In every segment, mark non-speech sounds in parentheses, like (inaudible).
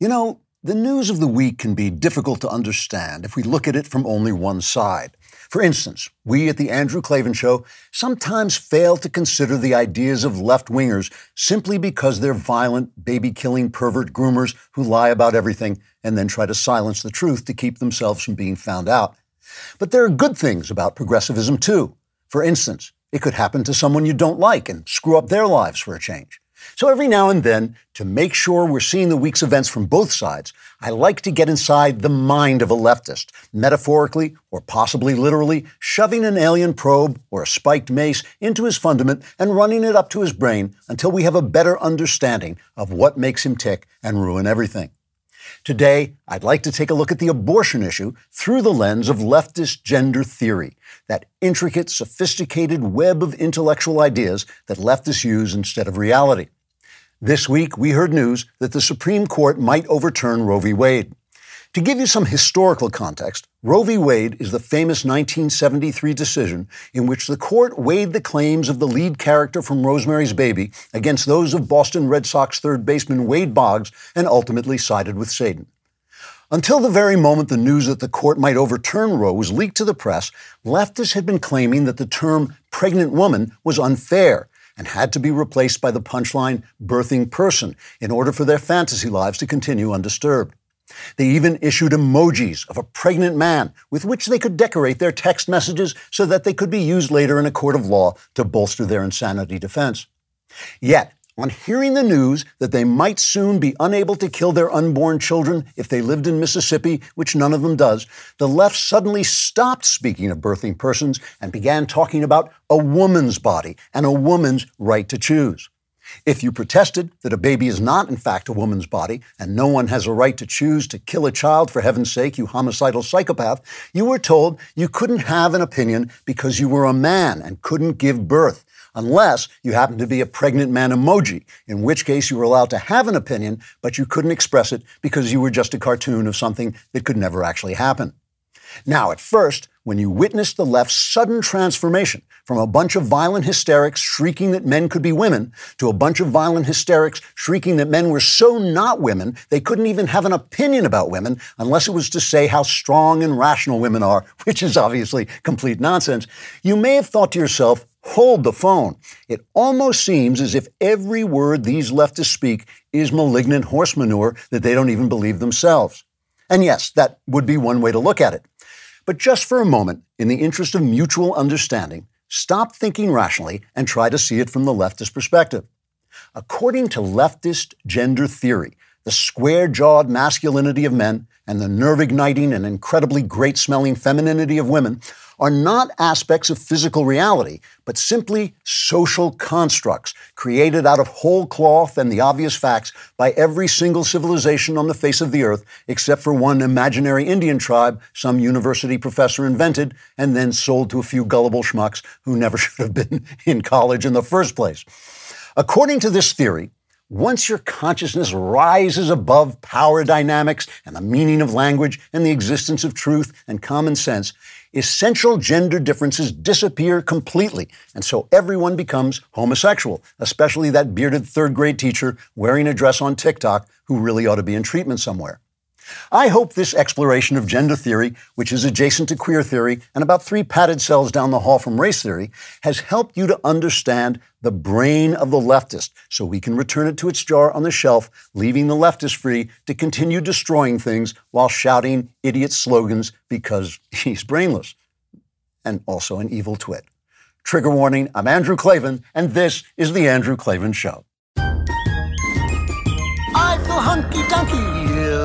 You know, the news of the week can be difficult to understand if we look at it from only one side. For instance, we at The Andrew Klavan Show sometimes fail to consider the ideas of left wingers simply because they're violent, baby killing pervert groomers who lie about everything and then try to silence the truth to keep themselves from being found out. But there are good things about progressivism too. For instance, it could happen to someone you don't like and screw up their lives for a change. So every now and then, to make sure we're seeing the week's events from both sides, I like to get inside the mind of a leftist, metaphorically or possibly literally, shoving an alien probe or a spiked mace into his fundament and running it up to his brain until we have a better understanding of what makes him tick and ruin everything. Today, I'd like to take a look at the abortion issue through the lens of leftist gender theory, that intricate, sophisticated web of intellectual ideas that leftists use instead of reality. This week, we heard news that the Supreme Court might overturn Roe v. Wade. To give you some historical context, Roe v. Wade is the famous 1973 decision in which the court weighed the claims of the lead character from Rosemary's Baby against those of Boston Red Sox third baseman Wade Boggs and ultimately sided with Satan. Until the very moment the news that the court might overturn Roe was leaked to the press, leftists had been claiming that the term pregnant woman was unfair and had to be replaced by the punchline birthing person in order for their fantasy lives to continue undisturbed. They even issued emojis of a pregnant man with which they could decorate their text messages so that they could be used later in a court of law to bolster their insanity defense. Yet, on hearing the news that they might soon be unable to kill their unborn children if they lived in Mississippi, which none of them does, the left suddenly stopped speaking of birthing persons and began talking about a woman's body and a woman's right to choose. If you protested that a baby is not, in fact, a woman's body, and no one has a right to choose to kill a child for heaven's sake, you homicidal psychopath, you were told you couldn't have an opinion because you were a man and couldn't give birth, unless you happened to be a pregnant man emoji, in which case you were allowed to have an opinion, but you couldn't express it because you were just a cartoon of something that could never actually happen. Now, at first, when you witnessed the left's sudden transformation from a bunch of violent hysterics shrieking that men could be women to a bunch of violent hysterics shrieking that men were so not women they couldn't even have an opinion about women unless it was to say how strong and rational women are, (laughs) which is obviously complete nonsense, you may have thought to yourself, hold the phone. It almost seems as if every word these leftists speak is malignant horse manure that they don't even believe themselves. And yes, that would be one way to look at it. But just for a moment, in the interest of mutual understanding, stop thinking rationally and try to see it from the leftist perspective. According to leftist gender theory, the square jawed masculinity of men and the nerve igniting and incredibly great smelling femininity of women are not aspects of physical reality, but simply social constructs created out of whole cloth and the obvious facts by every single civilization on the face of the earth, except for one imaginary Indian tribe some university professor invented and then sold to a few gullible schmucks who never (laughs) should have been in college in the first place. According to this theory, once your consciousness rises above power dynamics and the meaning of language and the existence of truth and common sense, essential gender differences disappear completely. And so everyone becomes homosexual, especially that bearded third grade teacher wearing a dress on TikTok who really ought to be in treatment somewhere. I hope this exploration of gender theory, which is adjacent to queer theory and about three padded cells down the hall from race theory, has helped you to understand the brain of the leftist so we can return it to its jar on the shelf, leaving the leftist free to continue destroying things while shouting idiot slogans because (laughs) he's brainless and also an evil twit. Trigger warning, I'm Andrew Klavan, and this is The Andrew Klavan Show. I feel hunky dunky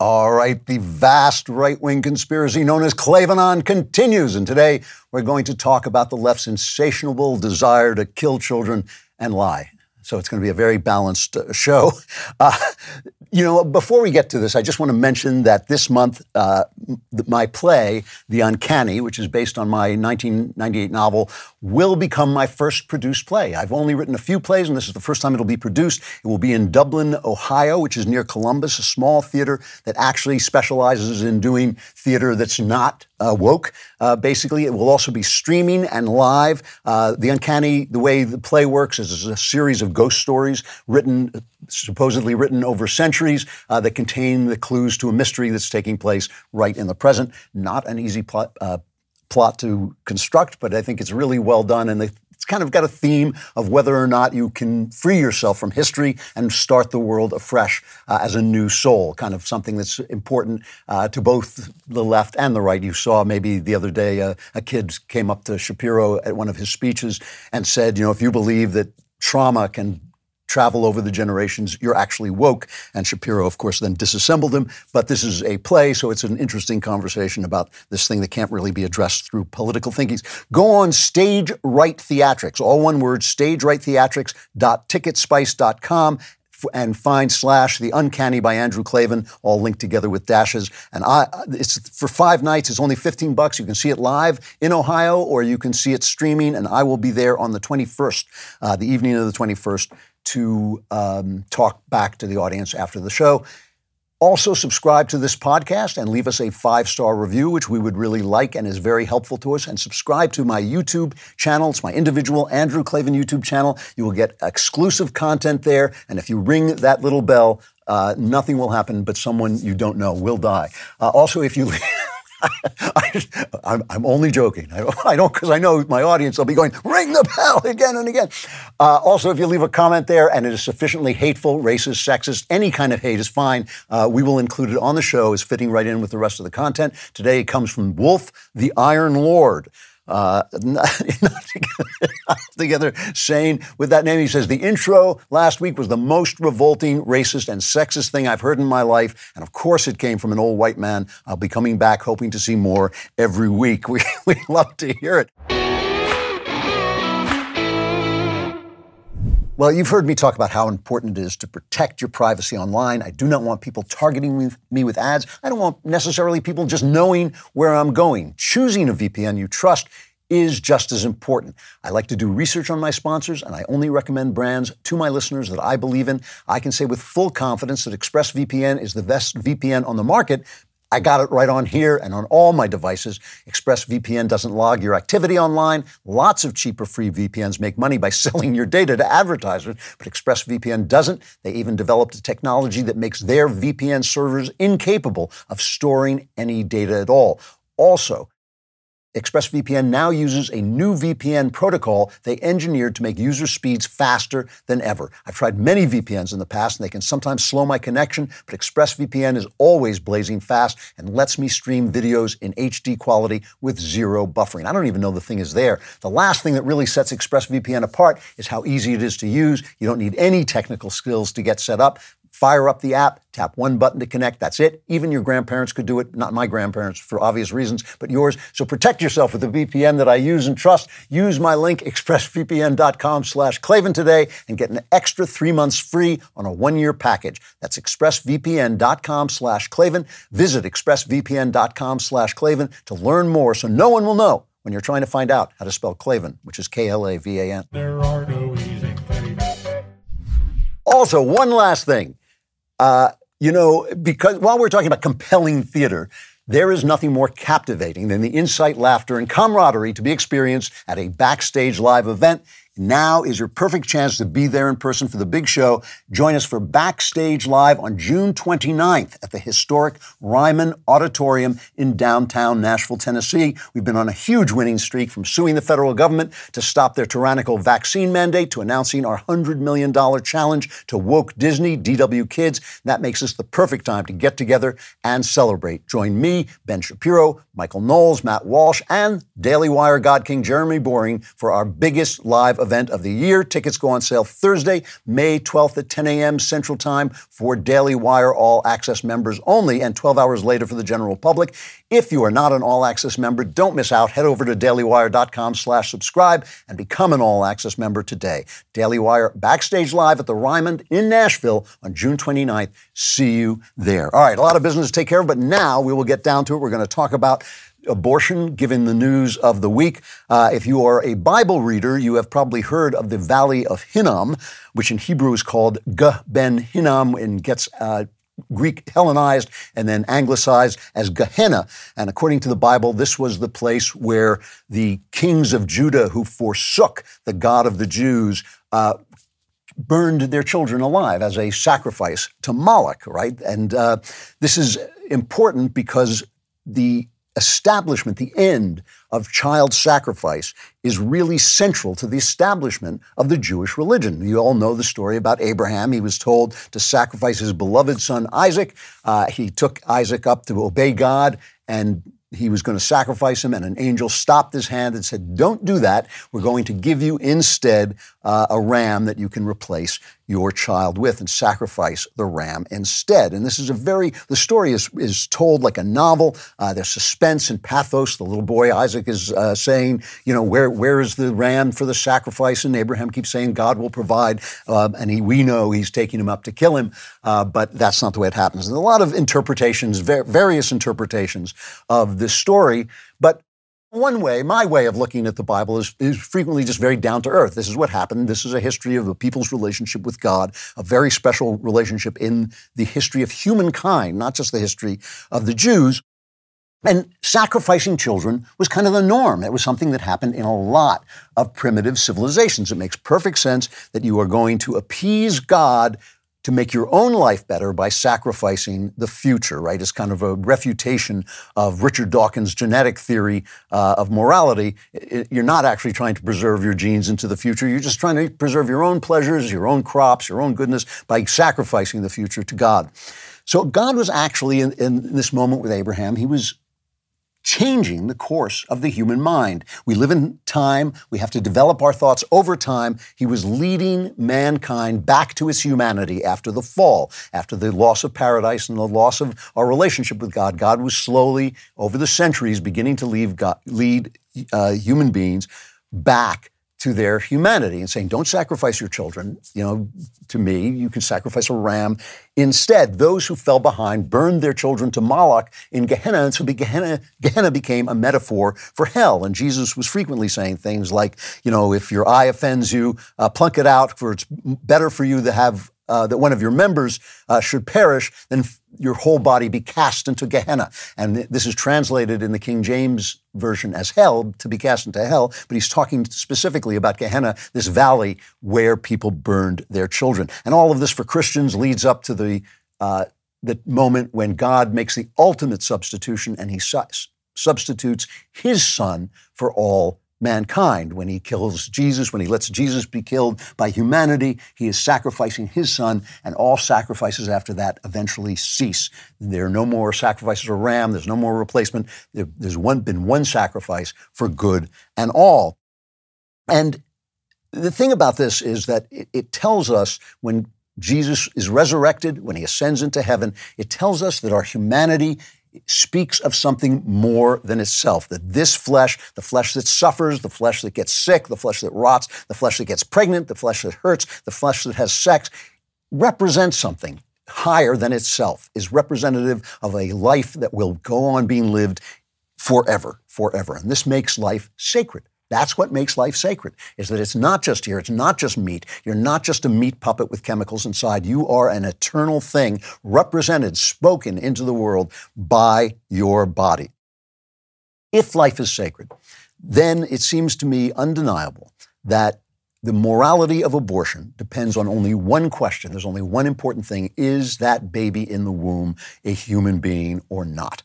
All right, the vast right wing conspiracy known as Klavanon continues. And today we're going to talk about the left's insatiable desire to kill children and lie. So it's going to be a very balanced uh, show. (laughs) Uh, you know, before we get to this, I just want to mention that this month, uh, my play, The Uncanny, which is based on my 1998 novel, will become my first produced play. I've only written a few plays, and this is the first time it'll be produced. It will be in Dublin, Ohio, which is near Columbus, a small theater that actually specializes in doing theater that's not uh, woke. Uh, basically, it will also be streaming and live. Uh, the Uncanny, the way the play works, is a series of ghost stories written, supposedly written over centuries, uh, that contain the clues to a mystery that's taking place right in the present. Not an easy plot uh, plot to construct, but I think it's really well done, and they it's kind of got a theme of whether or not you can free yourself from history and start the world afresh uh, as a new soul, kind of something that's important uh, to both the left and the right. You saw maybe the other day uh, a kid came up to Shapiro at one of his speeches and said, you know, if you believe that trauma can travel over the generations. You're actually woke. And Shapiro, of course, then disassembled him. But this is a play, so it's an interesting conversation about this thing that can't really be addressed through political thinkings. Go on Stage Right Theatrics, all one word, stagerighttheatrics.ticketspice.com and find slash the uncanny by andrew klavan all linked together with dashes and i it's for five nights it's only 15 bucks you can see it live in ohio or you can see it streaming and i will be there on the 21st uh, the evening of the 21st to um, talk back to the audience after the show. Also, subscribe to this podcast and leave us a five star review, which we would really like and is very helpful to us. And subscribe to my YouTube channel. It's my individual Andrew Klavan YouTube channel. You will get exclusive content there. And if you ring that little bell, uh, nothing will happen, but someone you don't know will die. Uh, also, if you. (laughs) (laughs) I, am only joking. I, (laughs) don't because I know my audience will be going, ring the bell again and again. Uh, also, if you leave a comment there and it is sufficiently hateful, racist, sexist, any kind of hate is fine. Uh, we will include it on the show as fitting right in with the rest of the content. Today it comes from Wolf the Iron Lord uh, (laughs) not, together, together saying with that name. He says, The intro last week was the most revolting, racist, and sexist thing I've heard in my life. And of course, it came from an old white man. I'll be coming back hoping to see more every week. (laughs) We, we love to hear it. Well, you've heard me talk about how important it is to protect your privacy online. I do not want people targeting me with ads. I don't want necessarily people just knowing where I'm going. Choosing a VPN you trust is just as important. I like to do research on my sponsors, and I only recommend brands to my listeners that I believe in. I can say with full confidence that ExpressVPN is the best VPN on the market I got it right on here and on all my devices. ExpressVPN doesn't log your activity online. Lots of cheaper free VPNs make money by (laughs) selling your data to advertisers, but ExpressVPN doesn't. They even developed a technology that makes their VPN servers incapable of storing any data at all. Also, ExpressVPN now uses a new VPN protocol they engineered to make user speeds faster than ever. I've tried many VPNs in the past and they can sometimes slow my connection, but ExpressVPN is always blazing fast and lets me stream videos in HD quality with zero buffering. I don't even know the thing is there. The last thing that really sets ExpressVPN apart is how easy it is to use. You don't need any technical skills to get set up. Fire up the app, tap one button to connect. That's it. Even your grandparents could do it. Not my grandparents for obvious reasons, but yours. So protect yourself with the VPN that I use and trust. Use my link, expressvpn.com slash Klavan today and get an extra three months free on a one-year package. That's expressvpn.com slash Klavan. Visit expressvpn.com slash Klavan to learn more so no one will know when you're trying to find out how to spell Klavan, which is K-L-A-V-A-N. There are no easy Also, one last thing. Uh, you know, because while we're talking about compelling theater, there is nothing more captivating than the insight, laughter, and camaraderie to be experienced at a backstage live event now is your perfect chance to be there in person for the big show. Join us for Backstage Live on June 29th at the historic Ryman Auditorium in downtown Nashville, Tennessee. We've been on a huge winning streak from suing the federal government to stop their tyrannical vaccine mandate to announcing our $100 million challenge to woke Disney, DW Kids. That makes us the perfect time to get together and celebrate. Join me, Ben Shapiro, Michael Knowles, Matt Walsh, and Daily Wire God King Jeremy Boring for our biggest live event event of the year. Tickets go on sale Thursday, May 12th at 10 a.m. Central Time for Daily Wire All Access members only, and 12 hours later for the general public. If you are not an All Access member, don't miss out. Head over to dailywire.com slash subscribe and become an All Access member today. Daily Wire backstage live at the Ryman in Nashville on June 29th. See you there. All right, a lot of business to take care of, but now we will get down to it. We're going to talk about abortion, given the news of the week. Uh, if you are a Bible reader, you have probably heard of the Valley of Hinnom, which in Hebrew is called Gah Ben Hinnom and gets uh, Greek Hellenized and then anglicized as Gehenna. And according to the Bible, this was the place where the kings of Judah who forsook the God of the Jews uh, burned their children alive as a sacrifice to Moloch, right? And uh, this is important because the establishment, the end of child sacrifice, is really central to the establishment of the Jewish religion. You all know the story about Abraham. He was told to sacrifice his beloved son Isaac. Uh, he took Isaac up to obey God, and he was going to sacrifice him, and an angel stopped his hand and said, Don't do that. We're going to give you instead uh, a ram that you can replace your child with and sacrifice the ram instead. And this is a very, the story is, is told like a novel. Uh, there's suspense and pathos. The little boy Isaac is uh, saying, you know, where, where is the ram for the sacrifice? And Abraham keeps saying, God will provide. Uh, and he, we know he's taking him up to kill him, uh, but that's not the way it happens. And a lot of interpretations, various interpretations of this story. But one way, my way of looking at the Bible is, is frequently just very down to earth. This is what happened. This is a history of a people's relationship with God, a very special relationship in the history of humankind, not just the history of the Jews. And sacrificing children was kind of the norm. It was something that happened in a lot of primitive civilizations. It makes perfect sense that you are going to appease God to make your own life better by sacrificing the future, right? It's kind of a refutation of Richard Dawkins' genetic theory uh, of morality. It, you're not actually trying to preserve your genes into the future. You're just trying to preserve your own pleasures, your own crops, your own goodness by sacrificing the future to God. So God was actually in, in this moment with Abraham, he was changing the course of the human mind. We live in time, we have to develop our thoughts over time. He was leading mankind back to its humanity after the fall, after the loss of paradise and the loss of our relationship with God. God was slowly, over the centuries, beginning to God, lead uh, human beings back to their humanity and saying, don't sacrifice your children, you know, to me, you can sacrifice a ram. Instead, those who fell behind burned their children to Moloch in Gehenna, and so Gehenna, Gehenna became a metaphor for hell. And Jesus was frequently saying things like, you know, if your eye offends you, uh, plunk it out, for it's better for you to have uh, that one of your members uh, should perish, then your whole body be cast into Gehenna. And this is translated in the King James Version as hell, to be cast into hell, but he's talking specifically about Gehenna, this valley where people burned their children. And all of this for Christians leads up to the, uh, the moment when God makes the ultimate substitution and he su- substitutes his son for all mankind. When he kills Jesus, when he lets Jesus be killed by humanity, he is sacrificing his son, and all sacrifices after that eventually cease. There are no more sacrifices of ram, there's no more replacement. There's one, been one sacrifice for good and all. And the thing about this is that it, it tells us when Jesus is resurrected, when he ascends into heaven, it tells us that our humanity speaks of something more than itself. That this flesh, the flesh that suffers, the flesh that gets sick, the flesh that rots, the flesh that gets pregnant, the flesh that hurts, the flesh that has sex, represents something higher than itself, is representative of a life that will go on being lived forever, forever. And this makes life sacred. That's what makes life sacred, is that it's not just here, it's not just meat. You're not just a meat puppet with chemicals inside. You are an eternal thing represented, spoken into the world by your body. If life is sacred, then it seems to me undeniable that the morality of abortion depends on only one question. There's only one important thing. Is that baby in the womb a human being or not?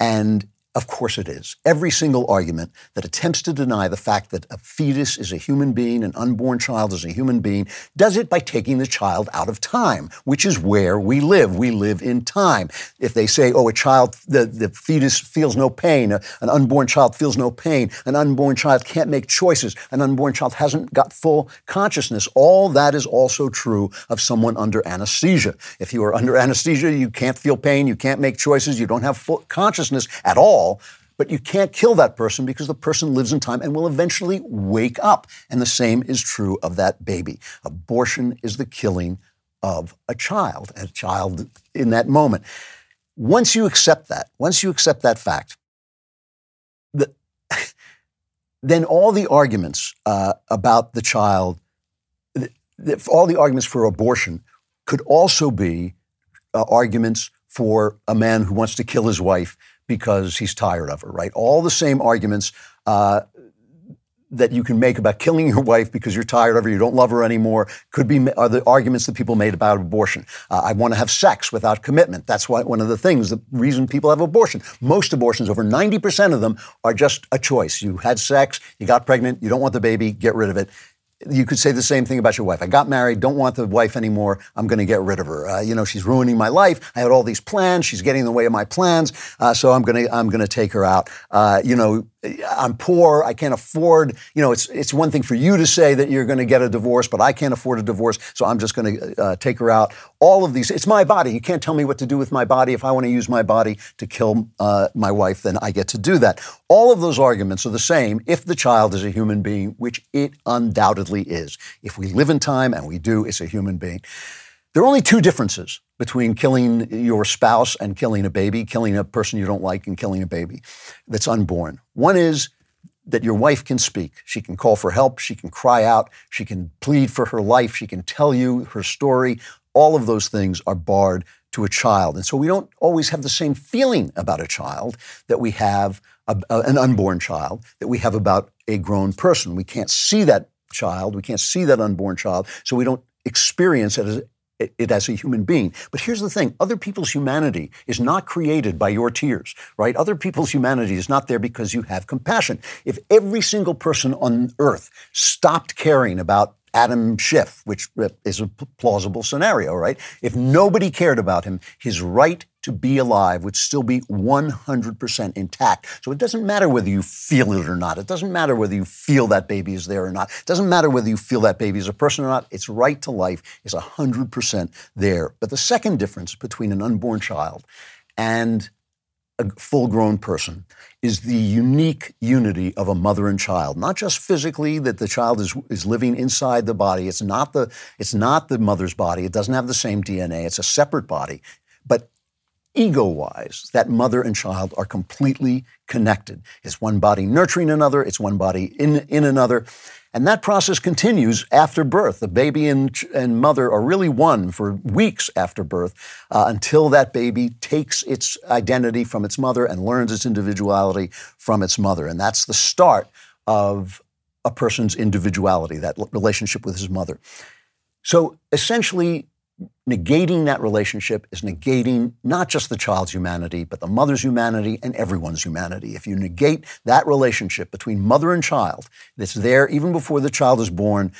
And Of course it is. Every single argument that attempts to deny the fact that a fetus is a human being, an unborn child is a human being, does it by taking the child out of time, which is where we live. We live in time. If they say, oh, a child, the, the fetus feels no pain, an unborn child feels no pain, an unborn child can't make choices, an unborn child hasn't got full consciousness, all that is also true of someone under anesthesia. If you are under anesthesia, you can't feel pain, you can't make choices, you don't have full consciousness at all all, but you can't kill that person because the person lives in time and will eventually wake up. And the same is true of that baby. Abortion is the killing of a child, a child in that moment. Once you accept that, once you accept that fact, the, (laughs) then all the arguments uh, about the child, the, the, all the arguments for abortion could also be uh, arguments for a man who wants to kill his wife because he's tired of her, right? All the same arguments uh, that you can make about killing your (laughs) wife because you're tired of her, you don't love her anymore, could be are the arguments that people made about abortion. Uh, I want to have sex without commitment. That's why one of the things, the reason people have abortion. Most abortions, over 90% of them, are just a choice. You had sex, you got pregnant, you don't want the baby, get rid of it you could say the same thing about your wife. I got married, don't want the wife anymore. I'm going to get rid of her. Uh, you know, she's ruining my life. I had all these plans. She's getting in the way of my plans. Uh, so I'm going to I'm going to take her out. Uh, you know, I'm poor. I can't afford. You know, it's it's one thing for you to say that you're going to get a divorce, but I can't afford a divorce, so I'm just going to uh, take her out. All of these. It's my body. You can't tell me what to do with my body. If I want to use my body to kill uh, my wife, then I get to do that. All of those arguments are the same if the child is a human being, which it undoubtedly is. If we live in time, and we do, it's a human being. There are only two differences between killing your spouse and killing a baby, killing a person you don't like and killing a baby that's unborn. One is that your wife can speak. She can call for help. She can cry out. She can plead for her life. She can tell you her story. All of those things are barred to a child. And so we don't always have the same feeling about a child that we have a, a, an unborn child, that we have about a grown person. We can't see that child. We can't see that unborn child. So we don't experience it as, it as a human being. But here's the thing other people's humanity is not created by your tears, right? Other people's humanity is not there because you have compassion. If every single person on earth stopped caring about Adam Schiff, which is a plausible scenario, right? If nobody cared about him, his right to be alive would still be 100% intact. So it doesn't matter whether you feel it or not. It doesn't matter whether you feel that baby is there or not. It doesn't matter whether you feel that baby is a person or not. Its right to life is 100% there. But the second difference between an unborn child and a full grown person is the unique unity of a mother and child. Not just physically that the child is, is living inside the body. It's not the, it's not the mother's body. It doesn't have the same DNA. It's a separate body. But ego wise, that mother and child are completely connected. It's one body nurturing another, it's one body in, in another. And that process continues after birth. The baby and, and mother are really one for weeks after birth uh, until that baby takes its identity from its mother and learns its individuality from its mother. And that's the start of a person's individuality, that relationship with his mother. So essentially, negating that relationship is negating not just the child's humanity, but the mother's humanity and everyone's humanity. If you negate that relationship between mother and child that's there even before the child is born,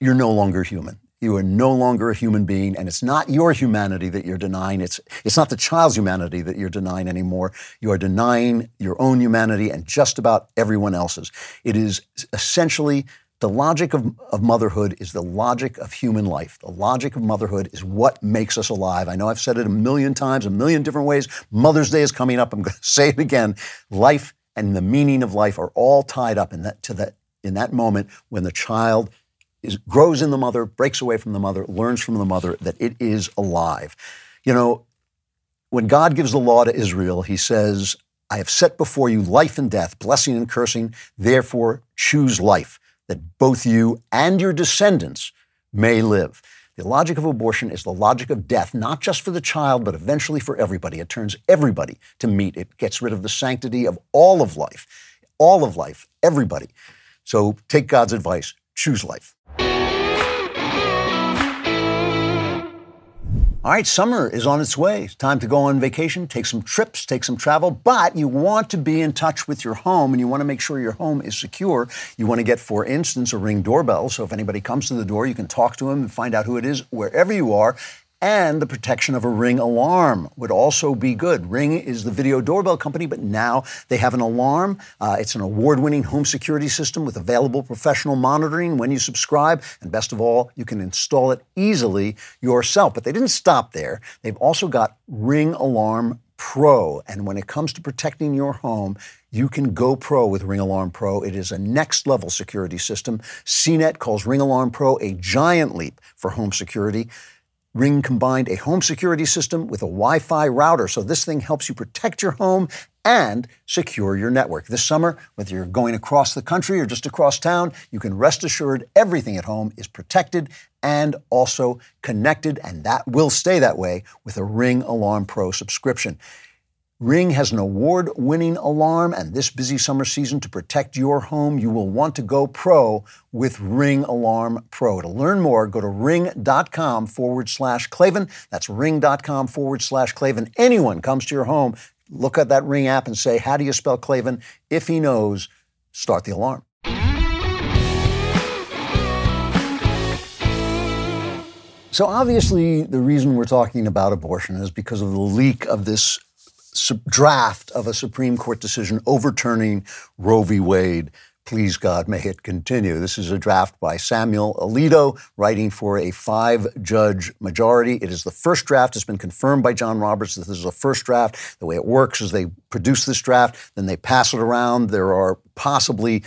you're no longer human. You are no longer a human being, and it's not your humanity that you're denying. It's, it's not the child's humanity that you're denying anymore. You are denying your own humanity and just about everyone else's. It is essentially the logic of, of motherhood is the logic of human life. The logic of motherhood is what makes us alive. I know I've said it a million times, a million different ways. Mother's Day is coming up. I'm (laughs) going to say it again. Life and the meaning of life are all tied up in that, to that, in that moment when the child is, grows in the mother, breaks away from the mother, learns from the mother that it is alive. You know, when God gives the law to Israel, he says, I have set before you life and death, blessing and cursing, therefore choose life that both you and your descendants may live. The logic of abortion is the logic of death, not just for the child, but eventually for everybody. It turns everybody to meat. It gets rid of the sanctity of all of life, all of life, everybody. So take God's advice, choose life. All right, summer is on its way. It's time to go on vacation, take some trips, take some travel, but you want to be in touch with your home and you want to make sure your home is secure. You want to get, for instance, a ring doorbell. So if anybody comes to the door, you can talk to them and find out who it is wherever you are and the protection of a Ring alarm would also be good. Ring is the video doorbell company, but now they have an alarm. Uh, it's an award winning home security system with available professional monitoring when you subscribe. And best of all, you can install it easily yourself. But they didn't stop there. They've also got Ring Alarm Pro. And when it comes to protecting your home, you can go pro with Ring Alarm Pro. It is a next level security system. CNET calls Ring Alarm Pro a giant leap for home security. Ring combined a home security system with a Wi Fi router, so this thing helps you protect your home and secure your network. This summer, whether you're going across the country or just across town, you can rest assured everything at home is protected and also connected, and that will stay that way with a Ring Alarm Pro subscription. Ring has an award winning alarm, and this busy summer season, to protect your home, you will want to go pro with Ring Alarm Pro. To learn more, go to ring.com forward slash Klavan. That's ring.com forward slash Klavan. Anyone comes to your home, look at that Ring app and say, How do you spell Klavan? If he knows, start the alarm. So, obviously, the reason we're talking about abortion is because of the leak of this draft of a Supreme Court decision overturning Roe v. Wade. Please God, may it continue. This is a draft by Samuel Alito, writing for a five judge majority. It is the first draft. It's been confirmed by John Roberts that this is a first draft. The way it works is they produce this draft, then they pass it around. There are possibly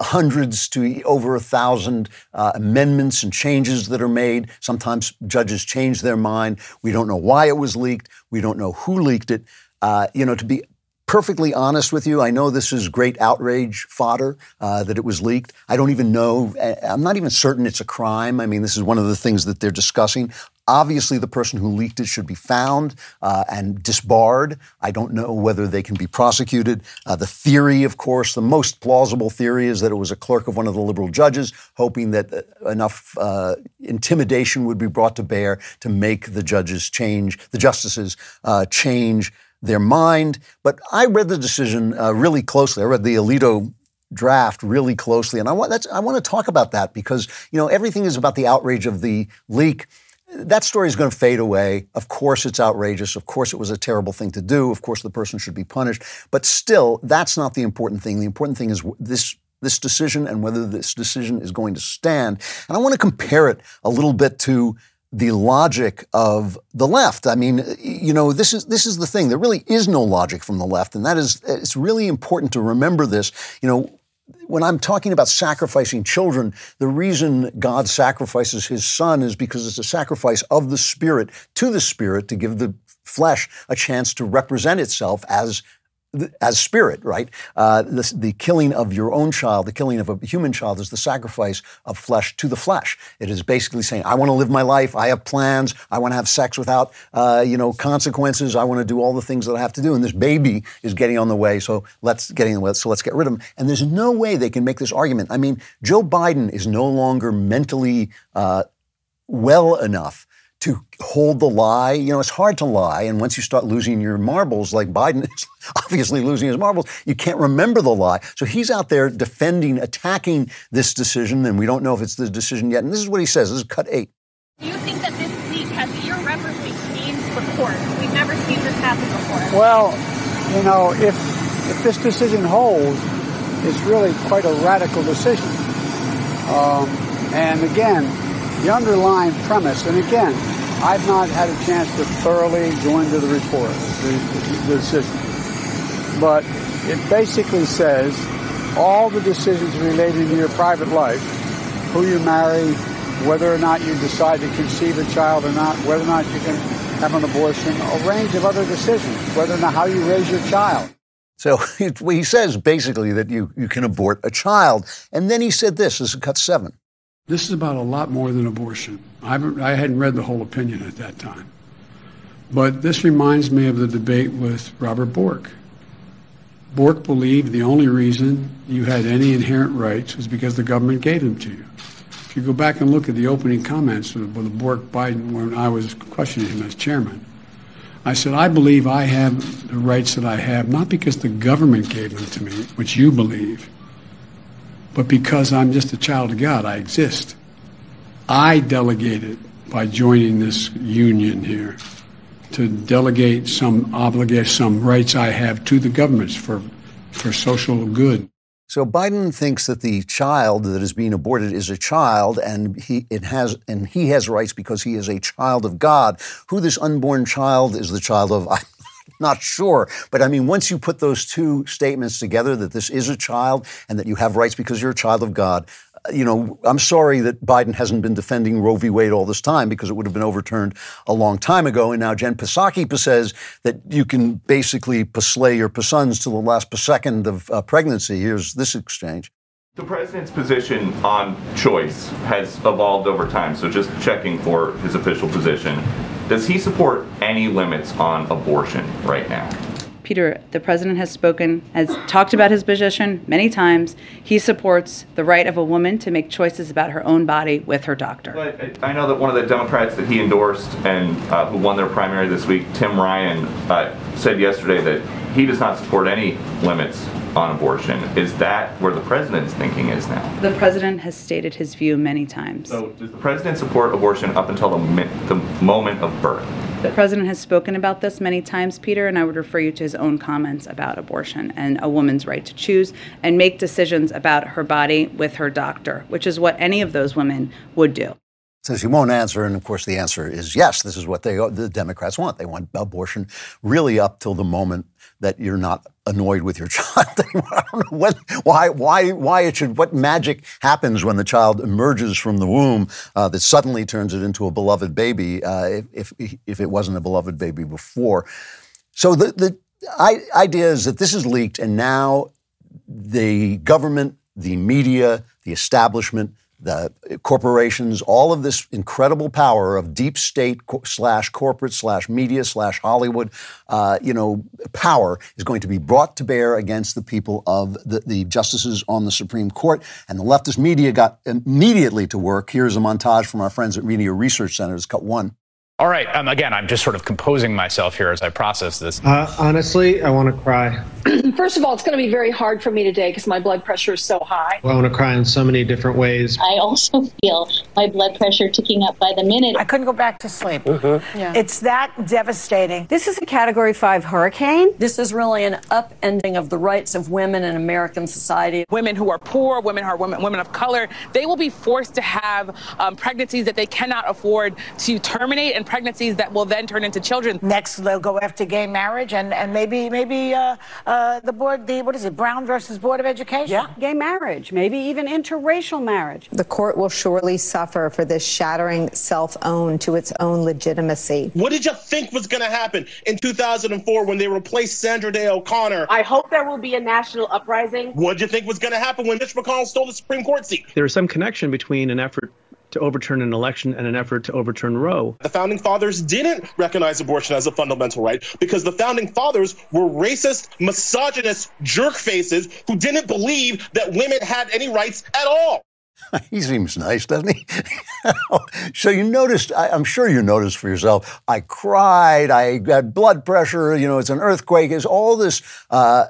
hundreds to over a thousand uh, amendments and changes that are made. Sometimes judges change their mind. We don't know why it was leaked. We don't know who leaked it. Uh, you know, to be perfectly honest with you, I know this is great outrage fodder uh, that it was leaked. I don't even know. I'm not even certain it's a crime. I mean, this is one of the things that they're discussing. Obviously, the person who leaked it should be found uh, and disbarred. I don't know whether they can be prosecuted. Uh, the theory, of course, the most plausible theory is that it was a clerk of one of the liberal judges, hoping that uh, enough uh, intimidation would be brought to bear to make the judges change, the justices uh, change their mind. But I read the decision uh, really closely. I read the Alito draft really closely, and I want I want to talk about that because you know everything is about the outrage of the leak. That story is going to fade away. Of course, it's outrageous. Of course, it was a terrible thing to do. Of course, the person should be punished. But still, that's not the important thing. The important thing is this this decision and whether this decision is going to stand. And I want to compare it a little bit to the logic of the left. I mean, you know, this is this is the thing. There really is no logic from the left, and that is it's really important to remember this. You know, when I'm talking about sacrificing children, the reason God sacrifices his son is because it's a sacrifice of the spirit to the spirit to give the flesh a chance to represent itself as as spirit, right? Uh, the, the, killing of your own child, the killing of a human child, is the sacrifice of flesh to the flesh. It is basically saying, I want to live my life. I have plans. I want to have sex without, uh, you know, consequences. I want to do all the things that I have to do. And this baby is getting on the way, so let's getting in the way. So let's get rid of him. And there's no way they can make this argument. I mean, Joe Biden is no longer mentally uh, well enough to hold the lie. You know, it's hard to lie. And once you start losing your marbles, like Biden is (laughs) obviously losing his marbles, you can't remember the lie. So he's out there defending, attacking this decision, and we don't know if it's the decision yet. And this is what he says. This is cut eight. Do you think that this leak has irreparably changed the court? We've never seen this happen before. Well, you know, if if this decision holds, it's really quite a radical decision. Um, and again, the underlying premise, and again, I've not had a chance to thoroughly go into the report, the, the decision. But it basically says all the decisions related to your private life, who you marry, whether or not you decide to conceive a child or not, whether or not you can have an abortion, a range of other decisions, whether or not how you raise your child. So (laughs) he says basically that you, you can abort a child. And then he said this, this is cut seven. This is about a lot more than abortion. I, I hadn't read the whole opinion at that time. But this reminds me of the debate with Robert Bork. Bork believed the only reason you had any inherent rights was because the government gave them to you. If you go back and look at the opening comments of the Bork Biden when I was questioning him as chairman, I said, I believe I have the rights that I have, not because the government gave them to me, which you believe, but because I'm just a child of God. I exist. I delegated by joining this union here to delegate some obligation, some rights I have to the governments for, for social good. So Biden thinks that the child that is being aborted is a child, and he it has and he has rights because he is a child of God. Who this unborn child is the child of, I'm not sure. But I mean, once you put those two statements together, that this is a child and that you have rights because you're a child of God, you know, I'm sorry that Biden hasn't been defending Roe v. Wade all this time because it would have been overturned a long time ago. And now Jen Psaki says that you can basically slay your sons to the last second of uh, pregnancy. Here's this exchange. The president's position on choice has evolved over time. So just checking for his official position, does he support any limits on abortion right now? Peter, the president has spoken, has talked about his position many times. He supports the right of a woman to make choices about her own body with her doctor. But I know that one of the Democrats that he endorsed and uh, who won their primary this week, Tim Ryan, uh, said yesterday that he does not support any limits on abortion. Is that where the president's thinking is now? The president has stated his view many times. So, does the president support abortion up until the, the moment of birth? The president has spoken about this many times, Peter, and I would refer you to his own comments about abortion and a woman's right to choose and make decisions about her body with her doctor, which is what any of those women would do. So she won't answer, and of course the answer is yes. This is what they the Democrats want. They want abortion really up till the moment that you're not annoyed with your (laughs) child I don't know when, why, why, why it should, what magic happens when the child emerges from the womb uh, that suddenly turns it into a beloved baby uh, if, if it wasn't a beloved baby before. So the, the idea is that this is leaked and now the government, the media, the establishment, the corporations, all of this incredible power of deep state slash corporate slash media slash Hollywood, uh, you know, power is going to be brought to bear against the people of the, the justices on the Supreme Court. And the leftist media got immediately to work. Here's a montage from our friends at Media Research Center. It's cut one. All right. Um, again, I'm just sort of composing myself here as I process this. Uh, honestly, I want to cry. (clears throat) First of all, it's going to be very hard for me today because my blood pressure is so high. Well, I want to cry in so many different ways. I also (laughs) feel my blood pressure ticking up by the minute. I couldn't go back to sleep. Mm-hmm. Yeah. It's that devastating. This is a Category 5 hurricane. This is really an upending of the rights of women in American society. Women who are poor, women who are women, women of color, they will be forced to have um, pregnancies that they cannot afford to terminate and pregnancies that will then turn into children. Next, they'll go after gay marriage and, and maybe maybe uh, uh, the board, the what is it, Brown versus Board of Education? Yeah, gay marriage, maybe even interracial marriage. The court will surely suffer for this shattering self-own to its own legitimacy. What did you think was going to happen in 2004 when they replaced Sandra Day O'Connor? I hope there will be a national uprising. What did you think was going to happen when Mitch McConnell stole the Supreme Court seat? There is some connection between an effort to overturn an election and an effort to overturn Roe. The founding fathers didn't recognize abortion as a fundamental right because the founding fathers were racist, misogynist jerk faces who didn't believe that women had any rights at all. (laughs) he seems nice, doesn't he? (laughs) so you noticed, I, am sure you noticed for yourself, I cried, I had blood pressure, you know, it's an earthquake, it's all this uh,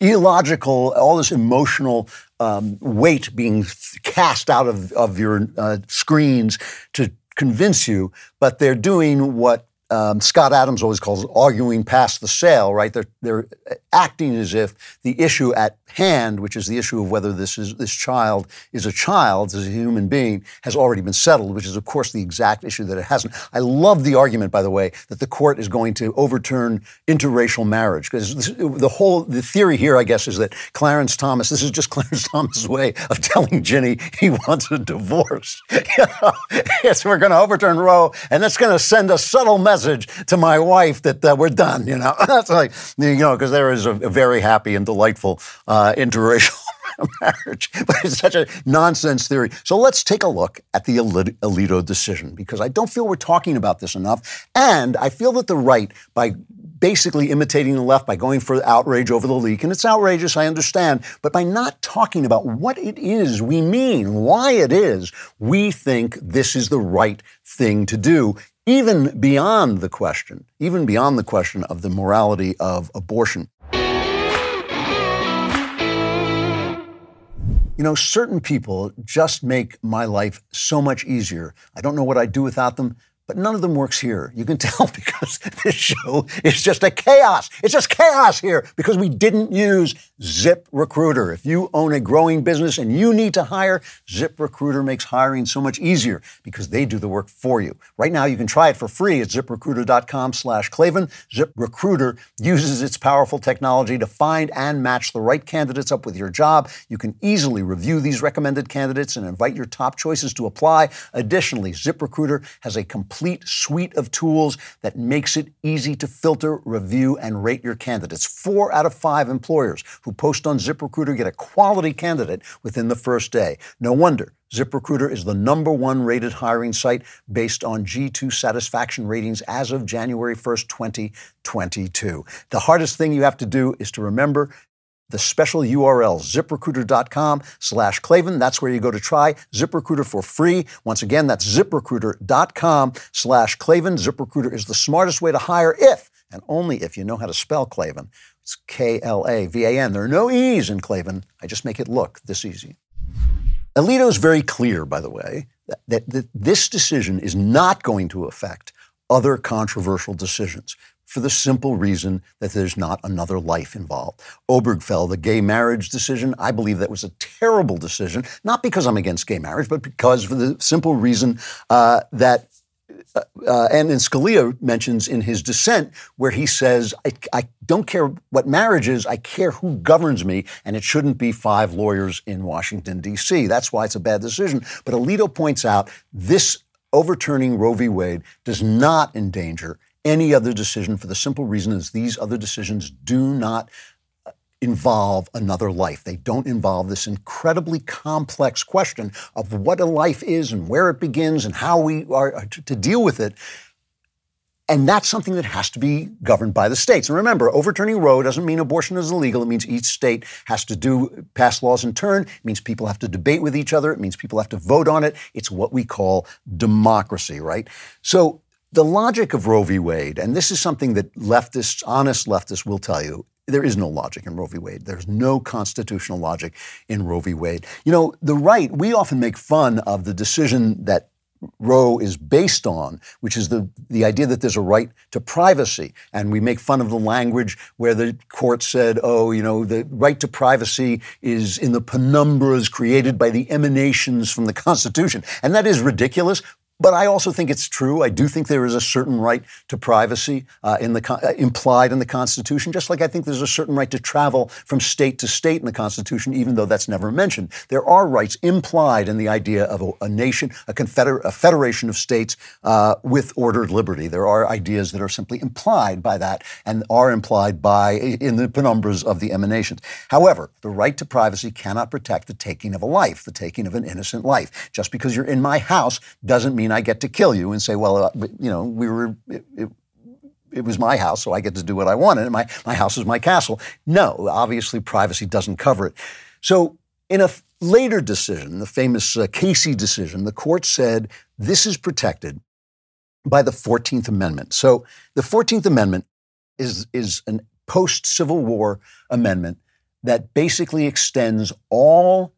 illogical, all this emotional um, weight being cast out of, of your uh, screens to convince you, but they're doing what um, Scott Adams always calls arguing past the sale, right? They're, they're acting as if the issue at hand, which is the issue of whether this is this child is a child, is a human being, has already been settled, which is of course the exact issue that it hasn't. I love the argument, by the way, that the court is going to overturn interracial marriage because the whole the theory here, I guess, is that Clarence Thomas. This is just (laughs) Clarence Thomas' way of telling Ginny he wants a divorce. (laughs) yes, we're going to overturn Roe, and that's going to send a subtle message to my wife that uh, we're done. You know, (laughs) that's like you know because there is a, a, very happy and delightful uh, Uh, interracial. (laughs) marriage, but it's such a nonsense theory. So let's take a look at the Alito decision because I don't feel we're talking about this enough. And I feel that the right, by basically imitating the left by going for outrage over the leak. And it's outrageous, I understand. But by not talking about what it is we mean, why it is, we think this is the right thing to do, even beyond the question, even beyond the question of the morality of abortion. You know, certain people just make my life so much easier. I don't know what I'd do without them, but none of them works here. You can (laughs) tell because this show is just a chaos. It's just chaos here because we didn't use Zip Recruiter. If you own a growing business and you need to hire, Zip Recruiter makes hiring so much easier because they do the work for you. Right now, you can try it for free at ziprecruiter.com slash Klavan. Zip Recruiter uses its powerful technology to find and match the right candidates up with your job. You can easily review these recommended candidates and invite your top choices to apply. Additionally, Zip Recruiter has a complete complete suite of tools that makes it easy to filter, review, and rate your candidates. Four out of five employers who post on ZipRecruiter get a quality candidate within the first day. No wonder. ZipRecruiter is the number one rated hiring site based on G2 satisfaction ratings as of January 1st, 2022. The hardest thing you have to do is to remember the special URL, ziprecruiter.com slash Klavan. That's where you go to try ZipRecruiter for free. Once again, that's ziprecruiter.com slash Klavan. ZipRecruiter is the smartest way to hire if and only if you know how to spell Klavan. It's K L A V A N. There are no E's in Klavan. I just make it look this easy. Alito is very clear, by the way, that, that, that this decision is not going to affect other controversial decisions for the simple reason that there's not another life involved. Obergefell, the gay marriage decision, I believe that was a terrible decision, not because I'm against gay marriage, but because for the simple reason uh, that uh, uh, and, and Scalia mentions in his dissent, where he says, I, I, don't care what marriage is, I care who governs me, and it shouldn't be five lawyers in Washington, D.C. That's why it's a bad decision. But Alito points out this overturning Roe v. Wade does not endanger any other decision for the simple reason is these other decisions do not uh, involve another life. They don't involve this incredibly complex question of what a life is and where it begins and how we are uh, to, to deal with it. And that's something that has to be governed by the states. And remember, overturning Roe doesn't mean abortion is illegal. It means each state has to do pass laws in turn. It means people have to debate with each other. It means people have to vote on it. It's what we call democracy, right? So the logic of Roe v. Wade, and this is something that leftists, honest leftists, will tell you. There is no logic in Roe v. Wade. There's no constitutional logic in Roe v. Wade. You know, the right, we often make fun of the decision that Roe is based on, which is the, the idea that there's a right to privacy. And we make fun of the language where the court said, oh, you know, the right to privacy is in the penumbras created by the emanations from the Constitution. And that is ridiculous. But I also think it's true. I do think there is a certain right to privacy uh, in the uh, implied in the Constitution, just like I think there's a certain right to travel from state to state in the Constitution, even though that's never mentioned. There are rights implied in the idea of a, a nation, a, confeder- a federation of states uh, with ordered liberty. There are ideas that are simply implied by that and are implied by in the penumbras of the emanations. However, the right to privacy cannot protect the taking of a life, the taking of an innocent life. Just because you're in my house doesn't mean I get to kill you and say, well, uh, you know, we were. It, it, it was my house, so I get to do what I wanted. And my, my house is my castle. No, obviously, privacy doesn't cover it. So, in a f- later decision, the famous uh, Casey decision, the court said this is protected by the 14th Amendment. So, the 14th Amendment is, is an post Civil War amendment that basically extends all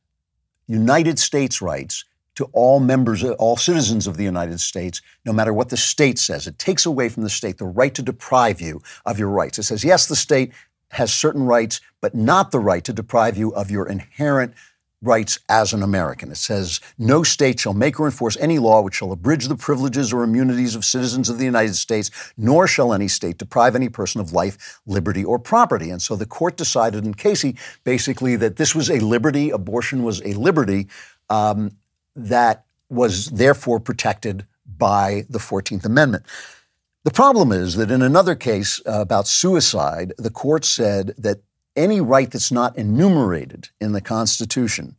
United States rights to all members, all citizens of the United States, no matter what the state says. It takes away from the state the right to deprive you of your rights. It says, yes, the state has certain rights, but not the right to deprive you of your inherent rights as an American. It says, no state shall make or enforce any law which shall abridge the privileges or immunities of citizens of the United States, nor shall any state deprive any person of life, liberty, or property. And so the court decided in Casey basically that this was a liberty, abortion was a liberty. Um, that was therefore protected by the 14th Amendment. The problem is that in another case about suicide, the court said that any right that's not enumerated in the Constitution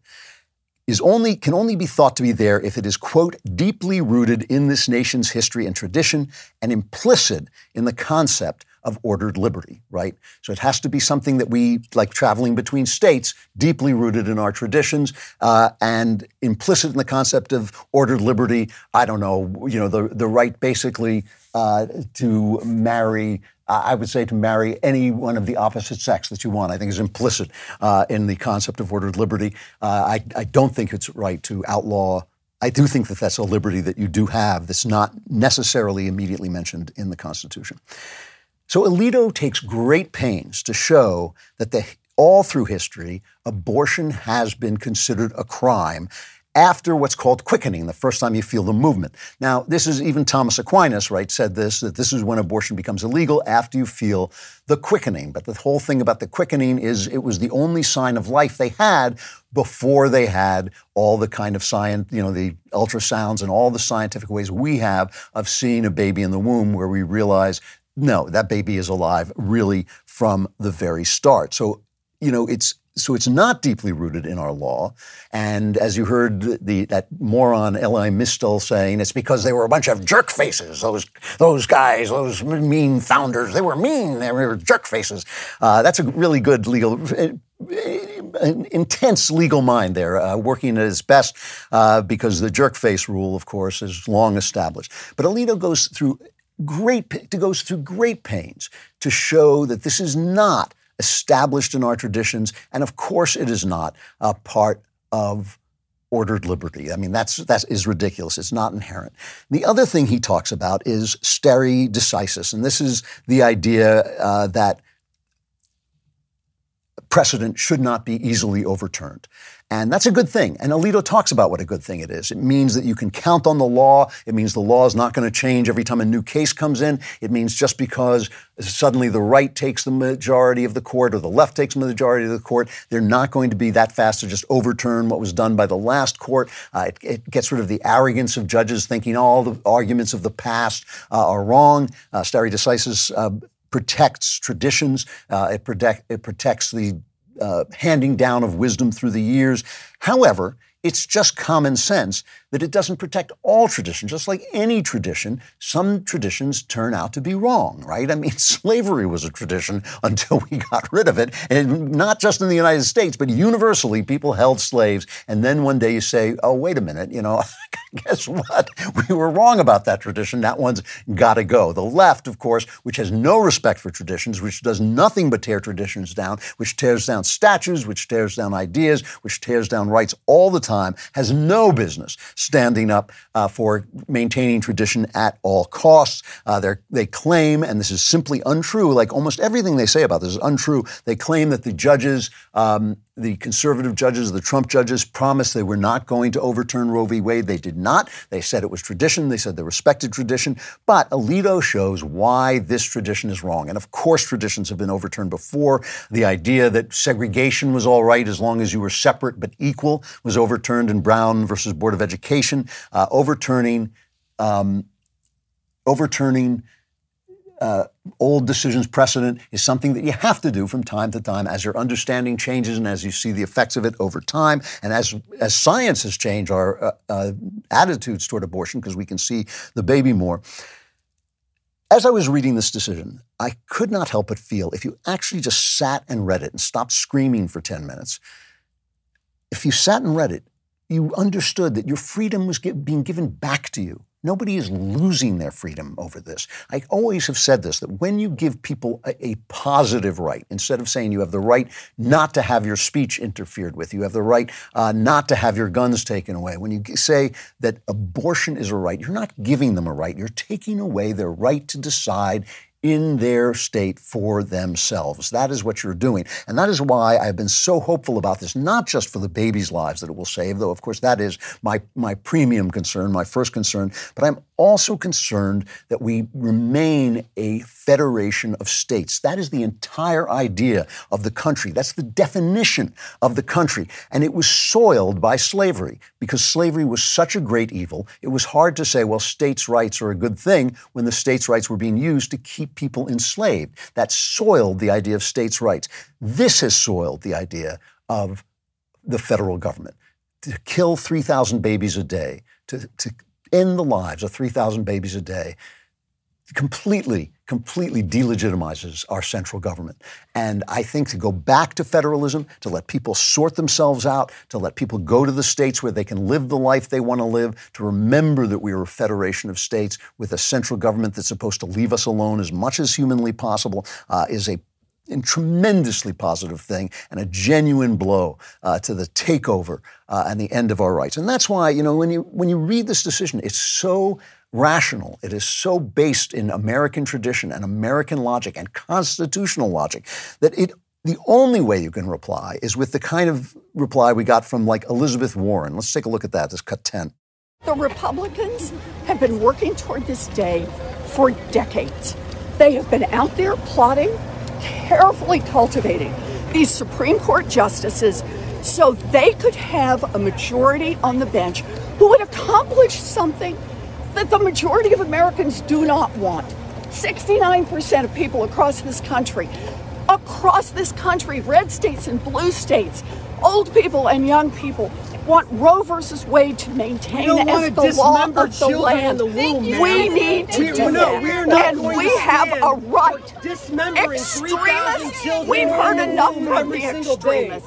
is only can only be thought to be there if it is quote deeply rooted in this nation's history and tradition and implicit in the concept of ordered liberty, right? So it has to be something that we, like traveling between states, deeply rooted in our traditions uh, and implicit in the concept of ordered liberty. I don't know, you know, the, the right basically uh, to marry I would say to marry anyone of the opposite sex that you want, I think is implicit uh, in the concept of ordered liberty. Uh, I, I, don't think it's right to outlaw. I do think that that's a liberty that you do have that's not necessarily immediately mentioned in the Constitution. So Alito takes great pains to show that the, all through history, abortion has been considered a crime after what's called quickening, the first time you feel the movement. Now, this is even Thomas Aquinas, right, said this, that this is when abortion becomes illegal after you feel the quickening. But the whole thing about the quickening is it was the only sign of life they had before they had all the kind of science, you know, the ultrasounds and all the scientific ways we have of seeing a baby in the womb where we realize, no, that baby is alive really from the very start. So, you know, it's so it's not deeply rooted in our law. And as you heard the, that moron Elie Mystal saying, it's because they were a bunch of jerk faces. Those those guys, those mean founders, they were mean. They were jerk faces. Uh, that's a really good legal. An intense legal mind there, uh, working at its best, uh, because the jerk face rule, of course, is long established. But Alito goes through great to goes through great pains to show that this is not established in our traditions, and of course it is not a part of ordered liberty. I mean, that's that is ridiculous. It's not inherent. The other thing he talks about is stare decisis, and this is the idea uh, that precedent should not be easily overturned. And that's a good thing. And Alito talks about what a good thing it is. It means that you can count on the law. It means the law is not going to change every time a new case comes in. It means just because suddenly the right takes the majority of the court or the left takes the majority of the court, they're not going to be that fast to just overturn what was done by the last court. Uh, it, it, gets rid of the arrogance of judges thinking all the arguments of the past uh, are wrong. Uh, stare decisis uh, protects traditions. Uh, it, protect, it protects the uh, handing down of wisdom through the years. However, it's just common sense that it doesn't protect all traditions. Just like any tradition, some traditions turn out to be wrong, right? I mean, (laughs) slavery was a tradition until we got rid of it. And not just in the United States, but universally, people held slaves. And then one day you say, oh, wait a minute, you know, (laughs) (laughs) guess what? We were wrong about that tradition. That one's got to go. The left, of course, which has no respect for traditions, which does nothing but tear traditions down, which tears down statues, which tears down ideas, which tears down rights all the time, has no business standing up uh, for maintaining tradition at all costs. Uh, they claim, and this is simply untrue, like almost everything they say about this is untrue. They claim that the judges um, the conservative judges, the Trump judges, promised they were not going to overturn Roe v. Wade. They did not. They said it was tradition. They said they respected tradition. But Alito shows why this tradition is wrong. And of course, traditions have been overturned before. The idea that segregation was all right as long as you were separate but equal was overturned in Brown versus Board of Education. Uh, overturning, um, overturning uh, old decisions precedent is something that you have to do from time to time as your understanding changes and as you see the effects of it over time and as as science has changed our uh, uh, attitudes toward abortion because we can see the baby more. As I was reading this decision, I could not help but feel if you actually just sat and read it and stopped screaming for 10 minutes, if you sat and read it, you understood that your freedom was being given back to you Nobody is losing their freedom over this. I always have said this that when you give people a, a, positive right, instead of saying you have the right not to have your speech interfered with, you have the right uh, not to have your guns taken away, when you say that abortion is a right, you're not giving them a right, you're taking away their right to decide in their state for themselves. That is what you're doing. And that is why I've been so hopeful about this, not just for the babies' lives that it will save, though, of course, that is my, my premium concern, my first concern, but I'm also concerned that we remain a federation of states. That is the entire idea of the country. That's the definition of the country. And it was soiled by slavery because slavery was such a great evil. It was hard to say, well, states' rights are a good thing when the states' rights were being used to keep people enslaved. That soiled the idea of states' rights. This has soiled the idea of the federal government. To kill 3,000 babies a day, to, to end the lives of 3,000 babies a day completely completely delegitimizes our central government. And I think to go back to federalism, to let people sort themselves out, to let people go to the states where they can live the life they want to live, to remember that we are a federation of states with a central government that's supposed to leave us alone as much as humanly possible, uh, is a a tremendously positive thing and a genuine blow uh, to the takeover uh, and the end of our rights. And that's why, you know, when you when you read this decision, it's so rational. It is so based in American tradition and American logic and constitutional logic that it the only way you can reply is with the kind of reply we got from like Elizabeth Warren. Let's take a look at that. This cut 10. The Republicans have been working toward this day for decades. They have been out there plotting, carefully cultivating these Supreme Court justices so they could have a majority on the bench who would accomplish something that the majority of Americans do not want. 69% of people across this country, across this country, red states and blue states, old people and young people, want Roe versus Wade to maintain as wanna the law of the land. the womb, we need to We- do no, that. we are not and we to have a right. dismembering 3,000 Extremists, we've heard enough from the single day.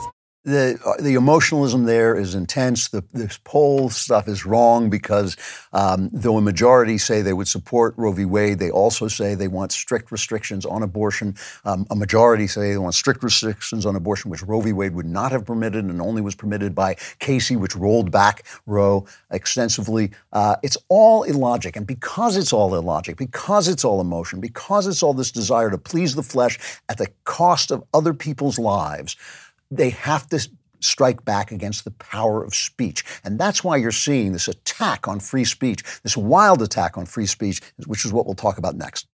The the emotionalism there is intense. The this poll stuff is wrong because um, though a majority say they would support Roe v. Wade, they also say they want strict restrictions on abortion. Um, a majority say they want strict restrictions on abortion, which Roe v. Wade would not have permitted and only was permitted by Casey, which rolled back Roe extensively. Uh, it's all illogic, and because it's all illogic, because it's all emotion, because it's all this desire to please the flesh at the cost of other people's lives they have to strike back against the power of speech. And that's why you're seeing this attack on free speech, this wild attack on free speech, which is what we'll talk about next.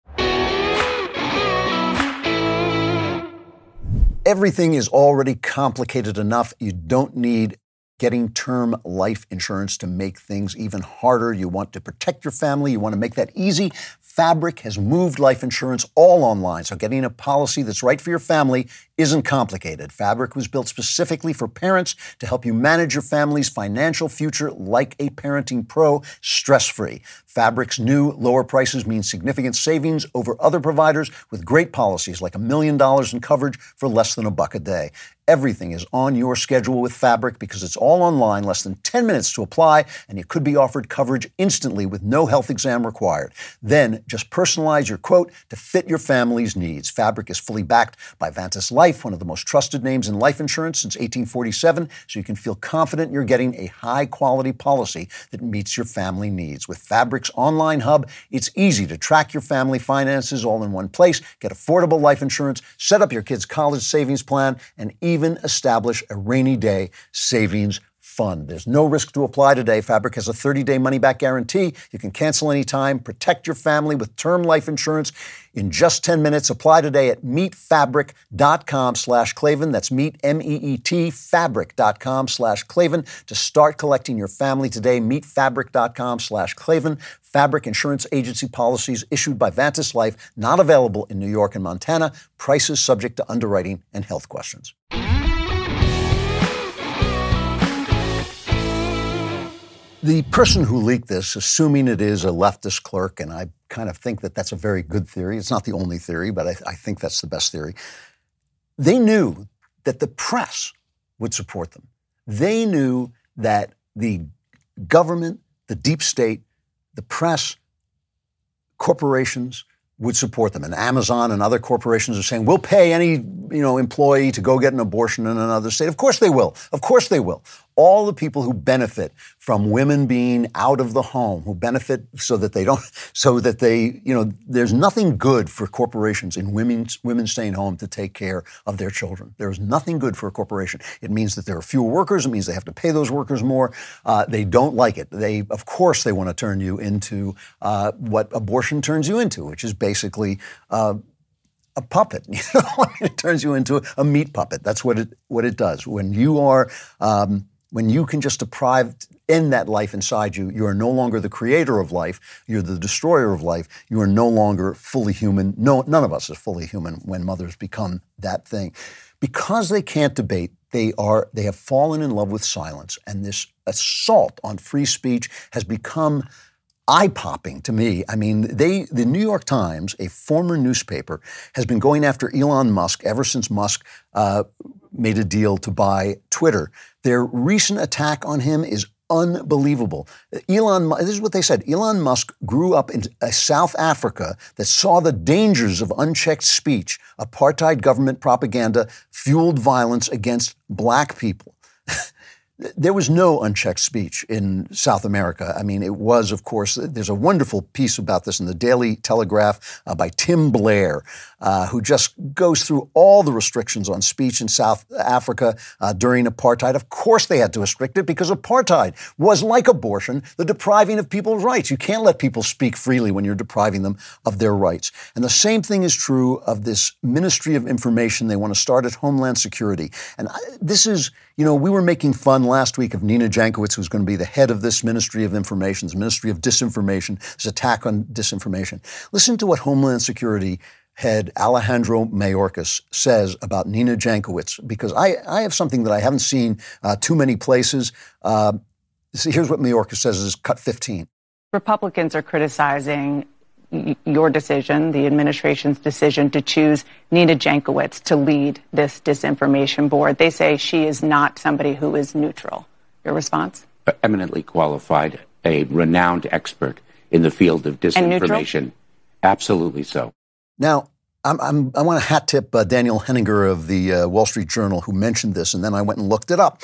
Everything is already complicated enough. You don't need getting term life insurance to make things even harder. You want to protect your family, you want to make that easy. Fabric has moved life insurance all online, so getting a policy that's right for your family isn't complicated. Fabric was built specifically for parents to help you manage your family's financial future like a parenting pro, stress free. Fabric's new lower prices mean significant savings over other providers with great policies like a million dollars in coverage for less than a buck a day. Everything is on your schedule with Fabric because it's all online, less than 10 minutes to apply, and you could be offered coverage instantly with no health exam required. Then just personalize your quote to fit your family's needs. Fabric is fully backed by Vantis Life, one of the most trusted names in life insurance since 1847, so you can feel confident you're getting a high quality policy that meets your family needs. With Fabric's online hub, it's easy to track your family finances all in one place, get affordable life insurance, set up your kids' college savings plan, and even establish a rainy day savings fund. There's no risk to apply today. Fabric has a 30-day money-back guarantee. You can cancel anytime. Protect your family with term life insurance in just 10 minutes. Apply today at meetfabric.com slash Klavan. That's meet, M-E-E-T, fabric.com slash Klavan to start collecting your family today. Meetfabric.com slash Klavan. Fabric insurance agency policies issued by Vantis Life, not available in New York and Montana. Prices subject to underwriting and health questions. The person who leaked this, assuming it is a leftist clerk, and I kind of think that that's a very good theory. It's not the only theory, but I, I think that's the best theory. They knew that the press would support them. They knew that the government, the deep state, the press, corporations would support them. And Amazon and other corporations are saying, we'll pay any you know, employee to go get an abortion in another state. Of course they will. Of course they will. All the people who benefit from women being out of the home, who benefit so that they don't, (laughs) so that they, you know, there's nothing good for corporations in women, women staying home to take care of their children. There is nothing good for a corporation. It means that there are fewer workers. It means they have to pay those workers more. Uh, they don't like it. They, of course, they want to turn you into uh, what abortion turns you into, which is basically uh, a puppet. (laughs) You know, it turns you into a meat puppet. That's what it what it does. When you are um, when you can just deprive end that life inside you, you are no longer the creator of life. You're the destroyer of life. You are no longer fully human. No, none of us is fully human when mothers become that thing, because they can't debate. They are they have fallen in love with silence, and this assault on free speech has become eye popping to me. I mean, they, the New York Times, a former newspaper, has been going after Elon Musk ever since Musk uh, made a deal to buy Twitter. Their recent attack on him is unbelievable. Elon, this is what they said. Elon Musk grew up in South Africa that saw the dangers of unchecked speech, apartheid government propaganda, fueled violence against black people. (laughs) there was no unchecked speech in South America. I mean, it was, of course, there's a wonderful piece about this in the Daily Telegraph uh, by Tim Blair, uh, who just goes through all the restrictions on speech in South Africa uh, during apartheid. Of course, they had to restrict it because apartheid was like abortion, the depriving of people's rights. You can't let people speak freely when you're depriving them of their rights. And the same thing is true of this Ministry of Information they want to start at Homeland Security. And I, this is, you know, we were making fun last week of Nina Jankowicz, who's going to be the head of this Ministry of Information, this Ministry of Disinformation, this attack on disinformation. Listen to what Homeland Security head Alejandro Mayorkas says about Nina Jankowicz, because I, I have something that I haven't seen uh, too many places. Uh, here's what Mayorkas says is cut 15. Republicans are criticizing your decision, the administration's decision to choose Nina Jankowicz to lead this disinformation board. They say she is not somebody who is neutral. Your response? Eminently qualified, a renowned expert in the field of disinformation. Absolutely so. Now, I'm, I'm, i want to hat tip uh, Daniel Henninger of the uh, Wall Street Journal who mentioned this, and then I went and looked it up.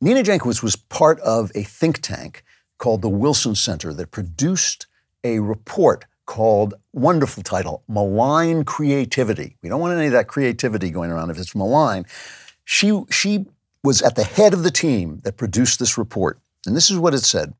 Nina Jankowicz was part of a think tank called the Wilson Center that produced a report called, wonderful title, Malign Creativity. We don't want any of that creativity going around if it's malign. She, she was at the head of the team that produced this report. And this is what it said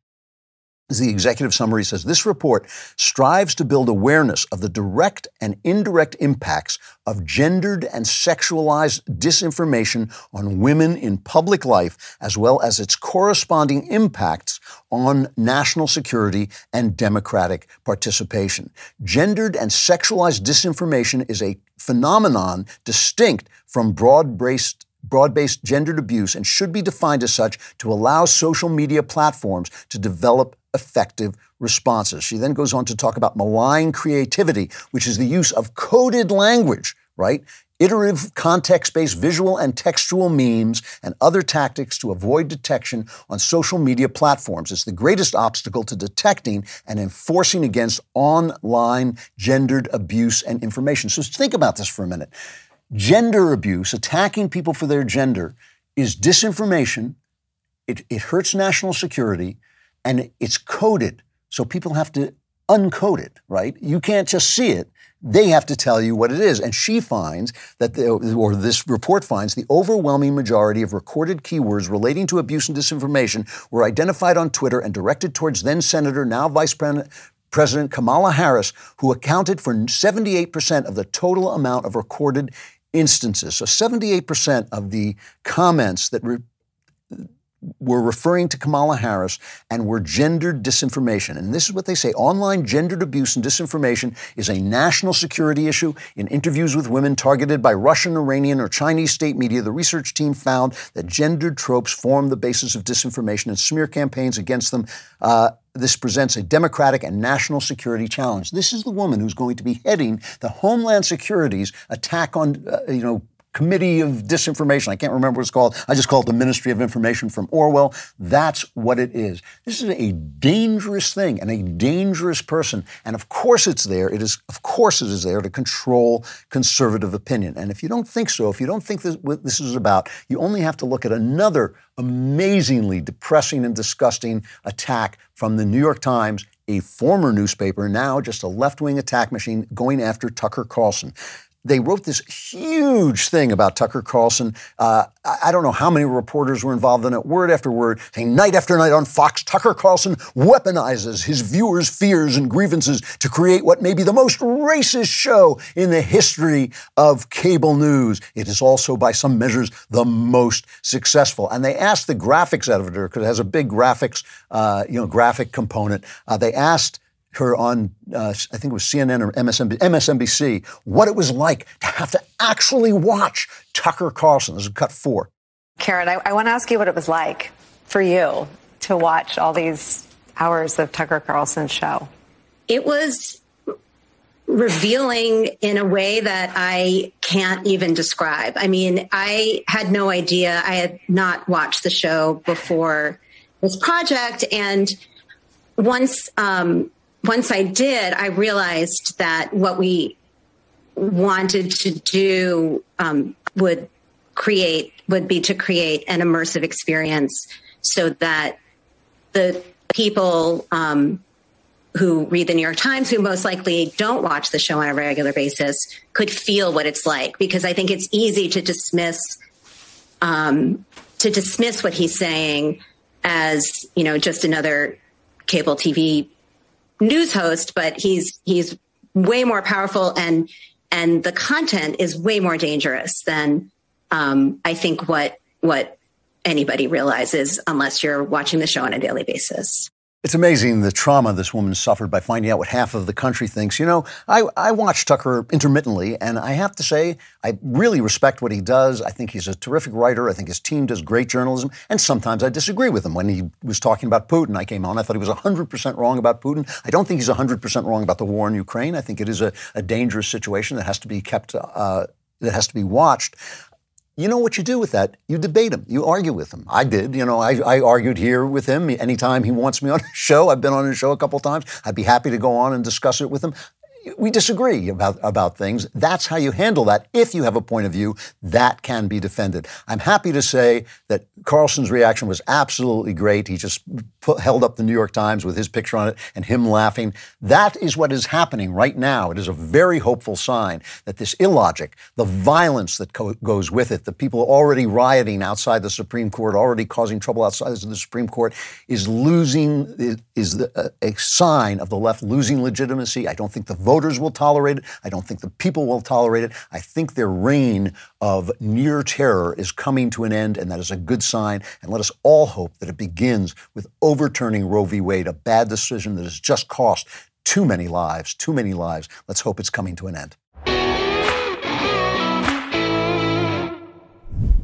the executive summary says this report strives to build awareness of the direct and indirect impacts of gendered and sexualized disinformation on women in public life, as well as its corresponding impacts on national security and democratic participation. Gendered and sexualized disinformation is a phenomenon distinct from broad based broad based gendered abuse and should be defined as such to allow social media platforms to develop effective responses. She then goes on to talk about malign creativity, which is the use of coded language, right? Iterative, context based visual and textual memes and other tactics to avoid detection on social media platforms. It's the greatest obstacle to detecting and enforcing against online gendered abuse and information. So think about this for a minute. Gender abuse, attacking people for their gender, is disinformation. It, it hurts national security and it's coded. So people have to uncode it, right? You can't just see it. They have to tell you what it is. And she finds that, the, or this report finds, the overwhelming majority of recorded keywords relating to abuse and disinformation were identified on Twitter and directed towards then Senator, now Vice President Kamala Harris, who accounted for 78% of the total amount of recorded instances. So 78% of the comments that re- were referring to Kamala Harris and were gendered disinformation. And this is what they say online gendered abuse and disinformation is a national security issue. In interviews with women targeted by Russian, Iranian, or Chinese state media, the research team found that gendered tropes form the basis of disinformation and smear campaigns against them. Uh, this presents a democratic and national security challenge. This is the woman who's going to be heading the Homeland Security's attack on, uh, you know, Committee of Disinformation. I can't remember what it's called. I just call it the Ministry of Information from Orwell. That's what it is. This is a dangerous thing and a dangerous person. And of course it's there. It is, of course it is there to control conservative opinion. And if you don't think so, if you don't think this, what this is about, you only have to look at another amazingly depressing and disgusting attack from the New York Times a former newspaper, now just a left wing attack machine going after Tucker Carlson they wrote this huge thing about Tucker Carlson. Uh, I don't know how many reporters were involved in it, word after word, saying night after night on Fox, Tucker Carlson weaponizes his viewers' fears and grievances to create what may be the most racist show in the history of cable news. It is also, by some measures, the most successful. And they asked the graphics editor, because it has a big graphics, uh, you know, graphic component. Uh, they asked her on, uh, I think it was CNN or MSNBC, MSNBC, what it was like to have to actually watch Tucker Carlson. This is cut four. Karen, I, I want to ask you what it was like for you to watch all these hours of Tucker Carlson's show? It was revealing in a way that I can't even describe. I mean, I had no idea. I had not watched the show before this project, and once um, once I did, I realized that what we wanted to do um, would create would be to create an immersive experience so that the people um, who read the New York Times, who most likely don't watch the show on a regular basis, could feel what it's like. Because I think it's easy to dismiss um, to dismiss what he's saying as you know just another cable TV news host, but he's he's way more powerful and and the content is way more dangerous than um, I think what what anybody realizes unless you're watching the show on a daily basis. It's amazing the trauma this woman suffered by finding out what half of the country thinks. You know, I, I watch Tucker intermittently, and I have to say, I really respect what he does. I think he's a terrific writer. I think his team does great journalism, and sometimes I disagree with him. When he was talking about Putin, I came on, I thought he was 100% wrong about Putin. I don't think he's 100% wrong about the war in Ukraine. I think it is a, a dangerous situation that has to be kept, uh, that has to be watched you know what you do with that? You debate him. You argue with him. I did. You know, I, I argued here with him. Anytime he wants me on a (laughs) show, I've been on his show a couple times. I'd be happy to go on and discuss it with him we disagree about, about things. That's how you handle that. If you have a point of view, that can be defended. I'm happy to say that Carlson's reaction was absolutely great. He just put, held up the New York Times with his picture on it and him laughing. That is what is happening right now. It is a very hopeful sign that this illogic, the violence that co- goes with it, the people already rioting outside the Supreme Court, already causing trouble outside the Supreme Court, is losing, is the, a sign of the left losing legitimacy. I don't think the voters will tolerate it. I don't think the people will tolerate it. I think their reign of near terror is coming to an end, and that is a good sign. And let us all hope that it begins with overturning Roe v. Wade, a bad decision that has just cost too many lives, too many lives. Let's hope it's coming to an end.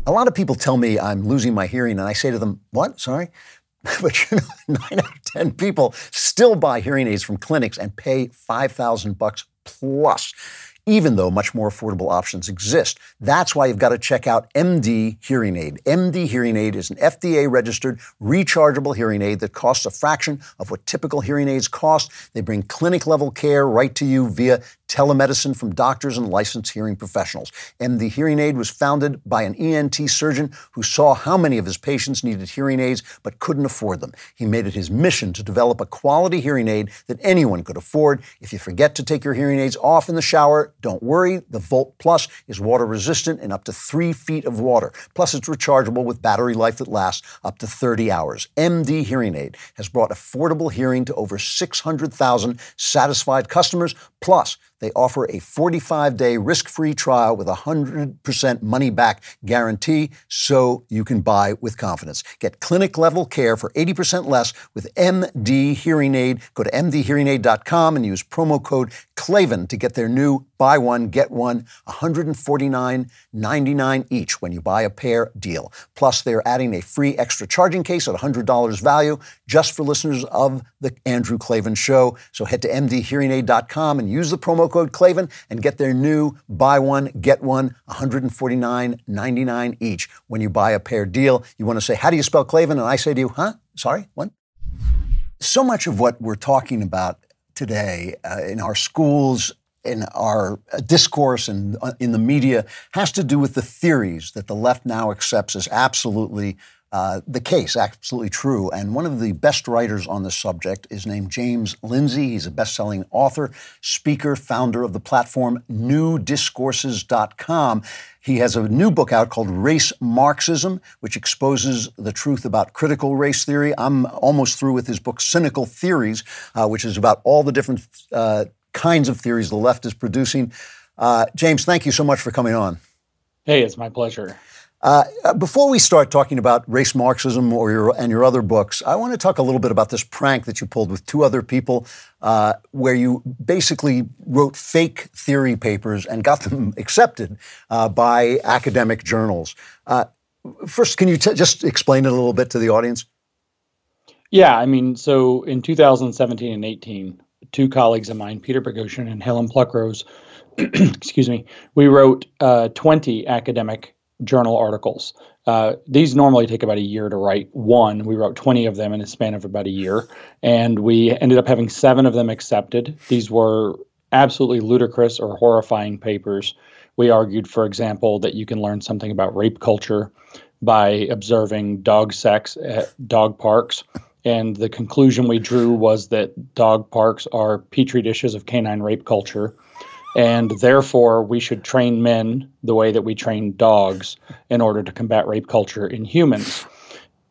A lot of people tell me I'm losing my hearing, and I say to them, What? Sorry? (laughs) But you know, (laughs) nine out of ten people still buy hearing aids from clinics and pay five thousand bucks plus even though much more affordable options exist. That's why you've got to check out MD Hearing Aid. MD Hearing Aid is an FDA registered rechargeable hearing aid that costs a fraction of what typical hearing aids cost. They bring clinic level care right to you via telemedicine from doctors and licensed hearing professionals. MD Hearing Aid was founded by an ENT surgeon who saw how many of his patients needed hearing aids but couldn't afford them. He made it his mission to develop a quality hearing aid that anyone could afford. If you forget to take your hearing aids off in the shower, don't worry. The Volt Plus is water resistant in up to three feet of water. Plus, it's rechargeable with battery life that lasts up to 30 hours. MD Hearing Aid has brought affordable hearing to over 600,000 satisfied customers. Plus, they offer a 45 day risk free trial with a 100% money back guarantee so you can buy with confidence. Get clinic level care for 80% less with MD Hearing Aid. Go to mdhearingaid.com and use promo code Klavan to get their new buy one, get one, $149.99 each when you buy a pair deal. Plus, they're adding a free extra charging case at $100 value just for listeners of The Andrew Klavan Show. So head to mdhearingaid.com and use the promo code Klavan and get their new buy one, get one, $149.99 each when you buy a pair deal. You want to say, How do you spell Klavan? And I say to you, Huh? Sorry, what? So much of what we're talking about today uh, in our schools, in our uh, discourse, and uh, in the media has to do with the theories that the left now accepts as absolutely uh, the case, absolutely true. And one of the best writers on this subject is named James Lindsay. He's a best selling author, speaker, founder of the platform newdiscourses.com. He has a new book out called Race Marxism, which exposes the truth about critical race theory. I'm almost through with his book, Cynical Theories, uh, which is about all the different uh, kinds of theories the left is producing. Uh, James, thank you so much for coming on. Hey, it's my pleasure. Uh, before we start talking about race Marxism or your and your other books, I want to talk a little bit about this prank that you pulled with two other people, uh, where you basically wrote fake theory papers and got them (laughs) accepted uh, by academic journals. Uh, first, can you t- just explain it a little bit to the audience? Yeah, I mean, so in 2017 and 18, two colleagues of mine, Peter Boghossian and Helen Pluckrose, (clears throat) excuse me, we wrote uh, 20 academic journal articles. Uh, these normally take about a year to write one. We wrote 20 of them in a span of about a year, and we ended up having seven of them accepted. These were absolutely ludicrous or horrifying papers. We argued, for example, that you can learn something about rape culture by observing dog sex at dog parks. And the conclusion we drew was that dog parks are petri dishes of canine rape culture. And therefore, we should train men the way that we train dogs in order to combat rape culture in humans.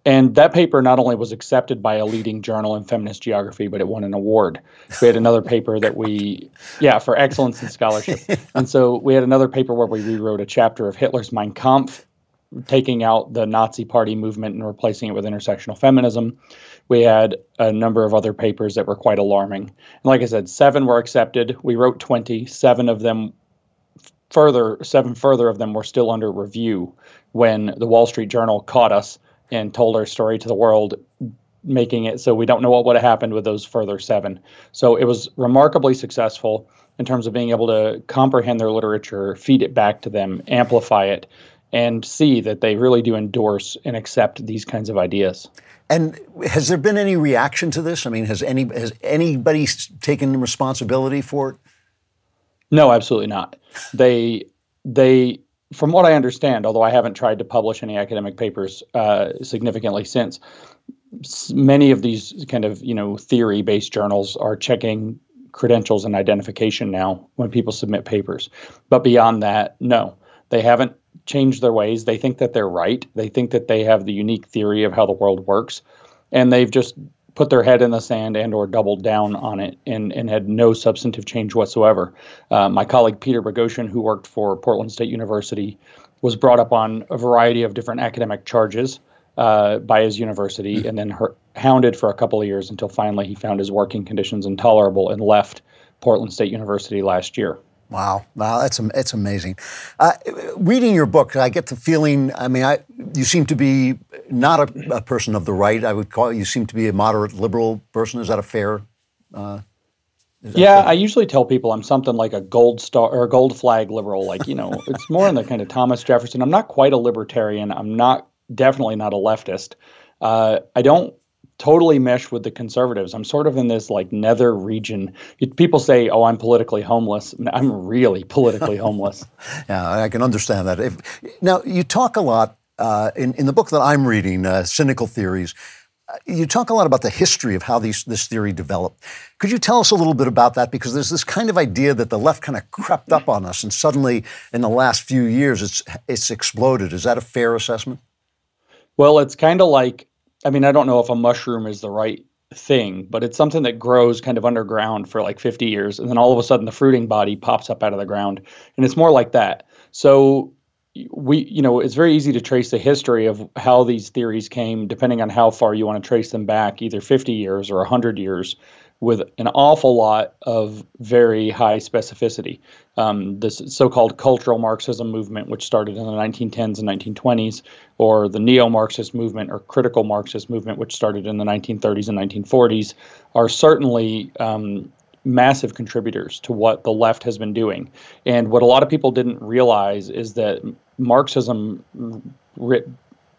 And that paper not only was accepted by a leading journal in feminist geography, but it won an award. We had another paper that we, yeah, for excellence in scholarship. (laughs) And so we had another paper where we rewrote a chapter of Hitler's Mein Kampf, taking out the Nazi party movement and replacing it with intersectional feminism we had a number of other papers that were quite alarming. And like I said, seven were accepted. We wrote 20. Seven of them further, seven further of them were still under review when the Wall Street Journal caught us and told our story to the world, making it so we don't know what would have happened with those further seven. So it was remarkably successful in terms of being able to comprehend their literature, feed it back to them, amplify it, and see that they really do endorse and accept these kinds of ideas. And has there been any reaction to this? I mean, has any has anybody taken responsibility for it? No, absolutely not. They they from what I understand, although I haven't tried to publish any academic papers uh, significantly since, many of these kind of you know theory based journals are checking credentials and identification now when people submit papers. But beyond that, no, they haven't change their ways. They think that they're right. They think that they have the unique theory of how the world works, and they've just put their head in the sand and or doubled down on it and, and had no substantive change whatsoever. Uh, my colleague Peter Boghossian, who worked for Portland State University, was brought up on a variety of different academic charges uh, by his university and then her, hounded for a couple of years until finally he found his working conditions intolerable and left Portland State University last year. Wow, wow, that's it's amazing. Uh, reading your book, I get the feeling. I mean, I, you seem to be not a, a, person of the right. I would call you seem to be a moderate liberal person. Is that a fair? Uh, yeah, fair? I usually tell people I'm something like a gold star or a gold flag liberal. Like you know, it's more in the kind of Thomas Jefferson. I'm not quite a libertarian. I'm not definitely not a leftist. Uh, I don't totally mesh with the conservatives. I'm sort of in this like nether region. People say, "Oh, I'm politically homeless." I'm really politically (laughs) homeless. yeah, I can understand that. If, now, you talk a lot uh, in in the book that I'm reading, uh, "Cynical Theories." Uh, you talk a lot about the history of how these, this theory developed. Could you tell us a little bit about that? Because there's this kind of idea that the left kind of crept up on us, and suddenly, in the last few years, it's it's exploded. Is that a fair assessment? Well, it's kind of like I mean, I don't know if a mushroom is the right thing, but it's something that grows kind of underground for like 50 years. And then all of a sudden the fruiting body pops up out of the ground. And it's more like that. So we, you know, it's very easy to trace the history of how these theories came, depending on how far you want to trace them back, either 50 years or 100 years with an awful lot of very high specificity. Um, this so-called cultural Marxism movement, which started in the 1910s and 1920s, or the neo-Marxist movement or critical Marxist movement, which started in the 1930s and 1940s, are certainly um, massive contributors to what the left has been doing. And what a lot of people didn't realize is that Marxism, writ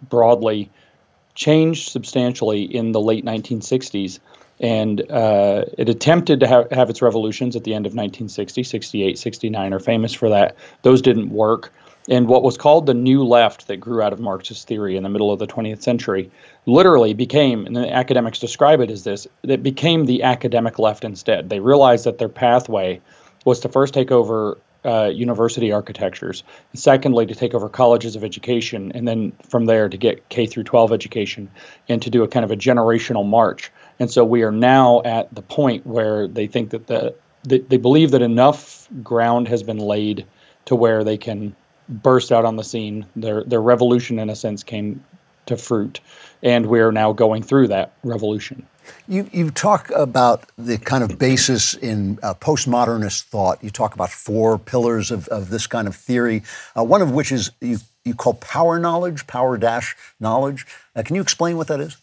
broadly, changed substantially in the late 1960s and uh, it attempted to have, have its revolutions at the end of 1960, 68, 69 are famous for that. Those didn't work. And what was called the New Left that grew out of Marxist theory in the middle of the 20th century literally became, and the academics describe it as this, it became the academic left instead. They realized that their pathway was to first take over uh, university architectures. Secondly, to take over colleges of education, and then from there to get K through 12 education, and to do a kind of a generational march. And so we are now at the point where they think that the they, they believe that enough ground has been laid to where they can burst out on the scene. Their their revolution, in a sense, came to fruit, and we're now going through that revolution. You, you talk about the kind of basis in uh, postmodernist thought. You talk about four pillars of, of this kind of theory, uh, one of which is you, you call power knowledge, power dash knowledge. Uh, can you explain what that is?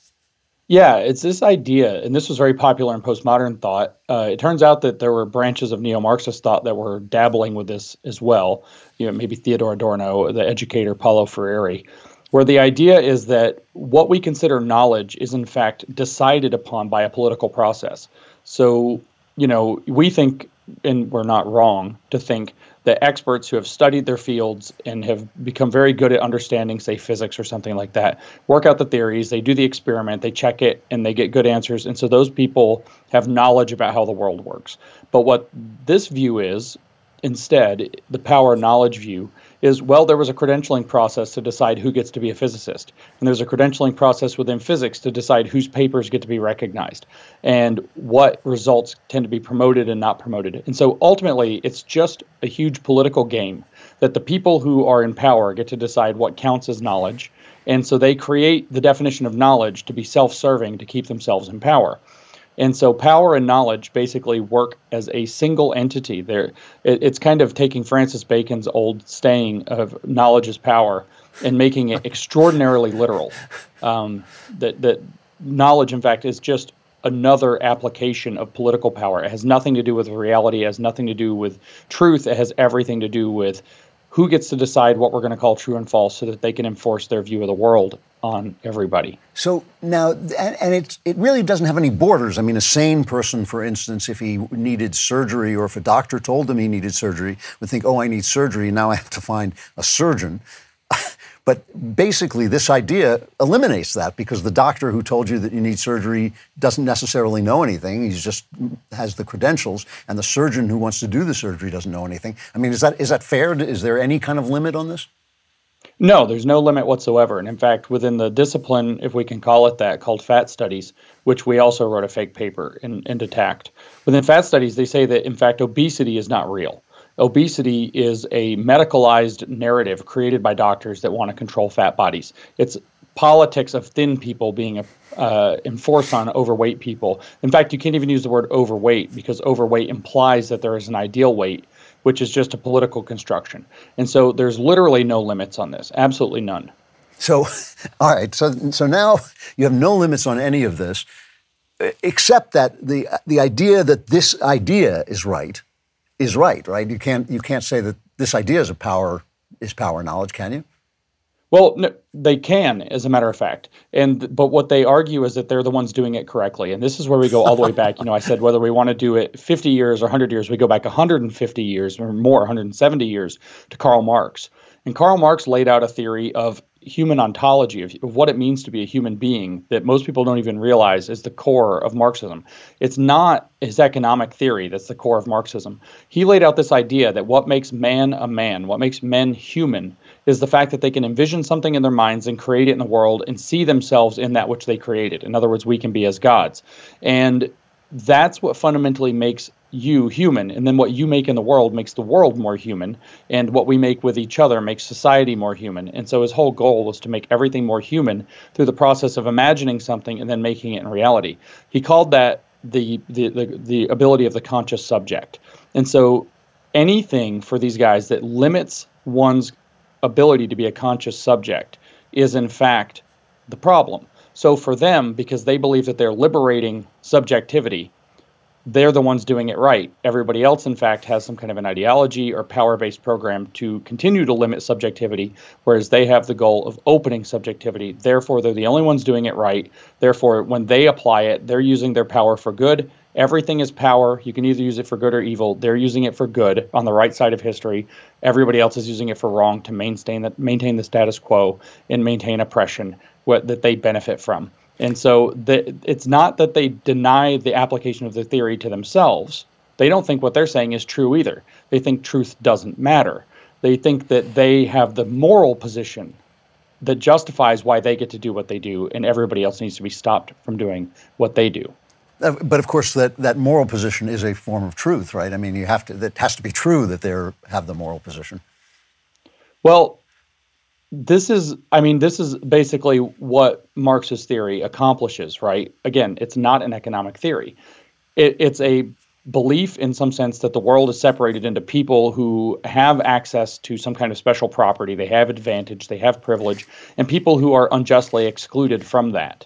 Yeah, it's this idea, and this was very popular in postmodern thought. Uh, it turns out that there were branches of neo-Marxist thought that were dabbling with this as well. You know, maybe Theodor Adorno, the educator Paulo Freire, where the idea is that what we consider knowledge is in fact decided upon by a political process. So, you know, we think, and we're not wrong to think that experts who have studied their fields and have become very good at understanding, say, physics or something like that, work out the theories, they do the experiment, they check it, and they get good answers. And so those people have knowledge about how the world works. But what this view is, instead, the power knowledge view, is well, there was a credentialing process to decide who gets to be a physicist. And there's a credentialing process within physics to decide whose papers get to be recognized and what results tend to be promoted and not promoted. And so ultimately, it's just a huge political game that the people who are in power get to decide what counts as knowledge. And so they create the definition of knowledge to be self serving to keep themselves in power. And so power and knowledge basically work as a single entity. There, it, it's kind of taking Francis Bacon's old saying of knowledge is power and making it extraordinarily literal. Um, that that knowledge, in fact, is just another application of political power. It has nothing to do with reality. It has nothing to do with truth. It has everything to do with who gets to decide what we're going to call true and false so that they can enforce their view of the world on everybody. So now, and, and it, it really doesn't have any borders. I mean, a sane person, for instance, if he needed surgery or if a doctor told him he needed surgery, would think, oh, I need surgery. Now I have to find a surgeon. (laughs) But basically, this idea eliminates that because the doctor who told you that you need surgery doesn't necessarily know anything. He just has the credentials, and the surgeon who wants to do the surgery doesn't know anything. I mean, is that is that fair? Is there any kind of limit on this? No, there's no limit whatsoever. And in fact, within the discipline, if we can call it that, called fat studies, which we also wrote a fake paper in, into TACT, within fat studies, they say that in fact obesity is not real obesity is a medicalized narrative created by doctors that want to control fat bodies. It's politics of thin people being uh, enforced on overweight people. In fact, you can't even use the word overweight because overweight implies that there is an ideal weight, which is just a political construction. And so there's literally no limits on this, absolutely none. So, (laughs) all right. So, so now you have no limits on any of this, except that the the idea that this idea is right is right, right? You can't you can't say that this idea is a power is power knowledge, can you? Well, no, they can, as a matter of fact, and but what they argue is that they're the ones doing it correctly, and this is where we go all the way back. You know, I said whether we want to do it 50 years or 100 years, we go back 150 years or more, 170 years to Karl Marx, and Karl Marx laid out a theory of human ontology of, of, what it means to be a human being that most people don't even realize is the core of Marxism. It's not his economic theory that's the core of Marxism. He laid out this idea that what makes man a man, what makes men human, is the fact that they can envision something in their minds and create it in the world and see themselves in that which they created. In other words, we can be as gods. And that's what fundamentally makes you human and then what you make in the world makes the world more human and what we make with each other makes society more human. And so his whole goal was to make everything more human through the process of imagining something and then making it in reality. He called that the the the, the ability of the conscious subject. And so anything for these guys that limits one's ability to be a conscious subject is in fact the problem. So for them because they believe that they're liberating subjectivity they're the ones doing it right. Everybody else, in fact, has some kind of an ideology or power based program to continue to limit subjectivity, whereas they have the goal of opening subjectivity. Therefore, they're the only ones doing it right. Therefore, when they apply it, they're using their power for good. Everything is power. You can either use it for good or evil. They're using it for good on the right side of history. Everybody else is using it for wrong to maintain the, maintain the status quo and maintain oppression what, that they benefit from. And so the, it's not that they deny the application of the theory to themselves. They don't think what they're saying is true either. They think truth doesn't matter. They think that they have the moral position that justifies why they get to do what they do, and everybody else needs to be stopped from doing what they do. Uh, but of course, that, that moral position is a form of truth, right? I mean, you have to. That has to be true that they have the moral position. Well, this is i mean this is basically what marxist theory accomplishes right? Again it's not an economic theory. It, it's a belief in some sense that the world is separated into people who have access to some kind of special property they have advantage they have privilege and people who are unjustly excluded from that.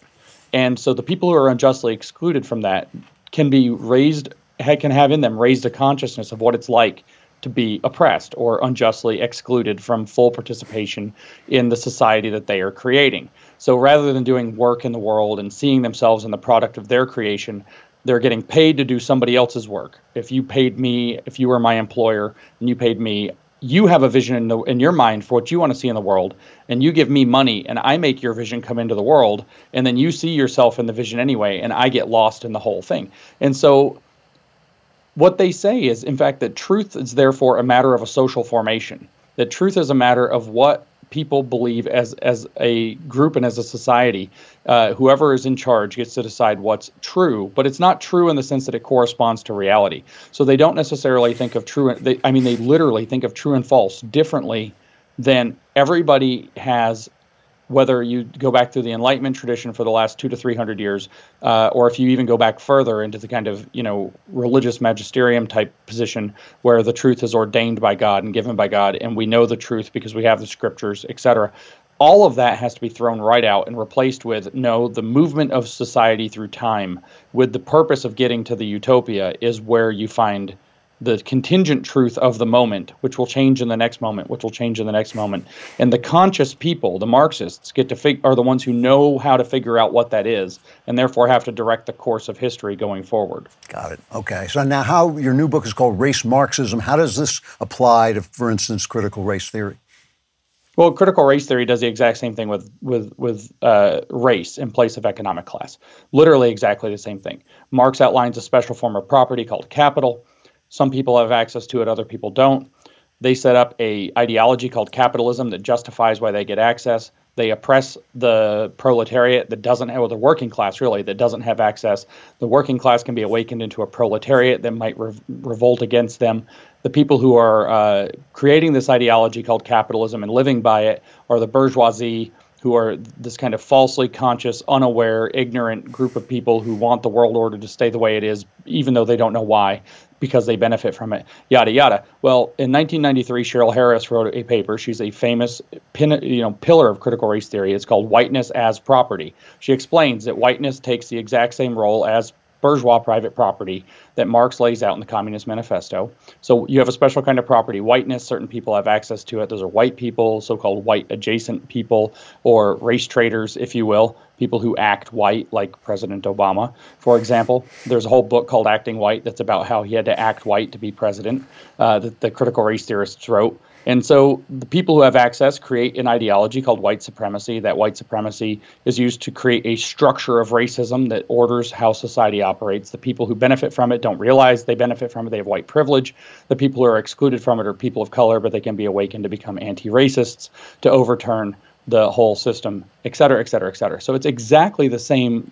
And so the people who are unjustly excluded from that can be raised, can have in them raised a consciousness of what it's like to be oppressed or unjustly excluded from full participation in the society that they are creating. So rather than doing work in the world and seeing themselves in the product of their creation, they're getting paid to do somebody else's work. If you paid me, if you were my employer and you paid me, you have a vision in, the, in your mind for what you want to see in the world, and you give me money, and I make your vision come into the world, and then you see yourself in the vision anyway, and I get lost in the whole thing. And so what they say is, in fact, that truth is therefore a matter of a social formation. That truth is a matter of what people believe as as a group and as a society. Uh, whoever is in charge gets to decide what's true, but it's not true in the sense that it corresponds to reality. So they don't necessarily think of true. They, I mean, they literally think of true and false differently than everybody has whether you go back through the Enlightenment tradition for the last two to three hundred years, uh, or if you even go back further into the kind of you know religious magisterium type position where the truth is ordained by God and given by God, and we know the truth because we have the scriptures, etc. All of that has to be thrown right out and replaced with no, the movement of society through time with the purpose of getting to the utopia is where you find the contingent truth of the moment, which will change in the next moment, which will change in the next moment. And the conscious people, the Marxists, get to fig- are the ones who know how to figure out what that is, and therefore have to direct the course of history going forward. Got it. Okay. So now, how your new book is called Race Marxism. How does this apply to, for instance, critical race theory? Well, critical race theory does the exact same thing with with with uh, race in place of economic class. Literally, exactly the same thing. Marx outlines a special form of property called capital some people have access to it, other people don't. They set up a ideology called capitalism that justifies why they get access. They oppress the proletariat that doesn't have, or the working class really, that doesn't have access. The working class can be awakened into a proletariat that might re- revolt against them. The people who are uh, creating this ideology called capitalism and living by it are the bourgeoisie, who are this kind of falsely conscious, unaware, ignorant group of people who want the world order to stay the way it is, even though they don't know why because they benefit from it, yada yada. Well, in 1993, Cheryl Harris wrote a paper. She's a famous pin, you know pillar of critical race theory. It's called Whiteness as Property. She explains that whiteness takes the exact same role as bourgeois private property that Marx lays out in the Communist Manifesto. So you have a special kind of property, whiteness. Certain people have access to it. Those are white people, so called white adjacent people, or race traders, if you will people who act white, like President Obama, for example. There's a whole book called Acting White that's about how he had to act white to be president uh, that the critical race theorists wrote. And so the people who have access create an ideology called white supremacy. That white supremacy is used to create a structure of racism that orders how society operates. The people who benefit from it don't realize they benefit from it. They have white privilege. The people who are excluded from it are people of color, but they can be awakened to become anti racists to overturn the whole system, et cetera, et cetera, et cetera. So it's exactly the same,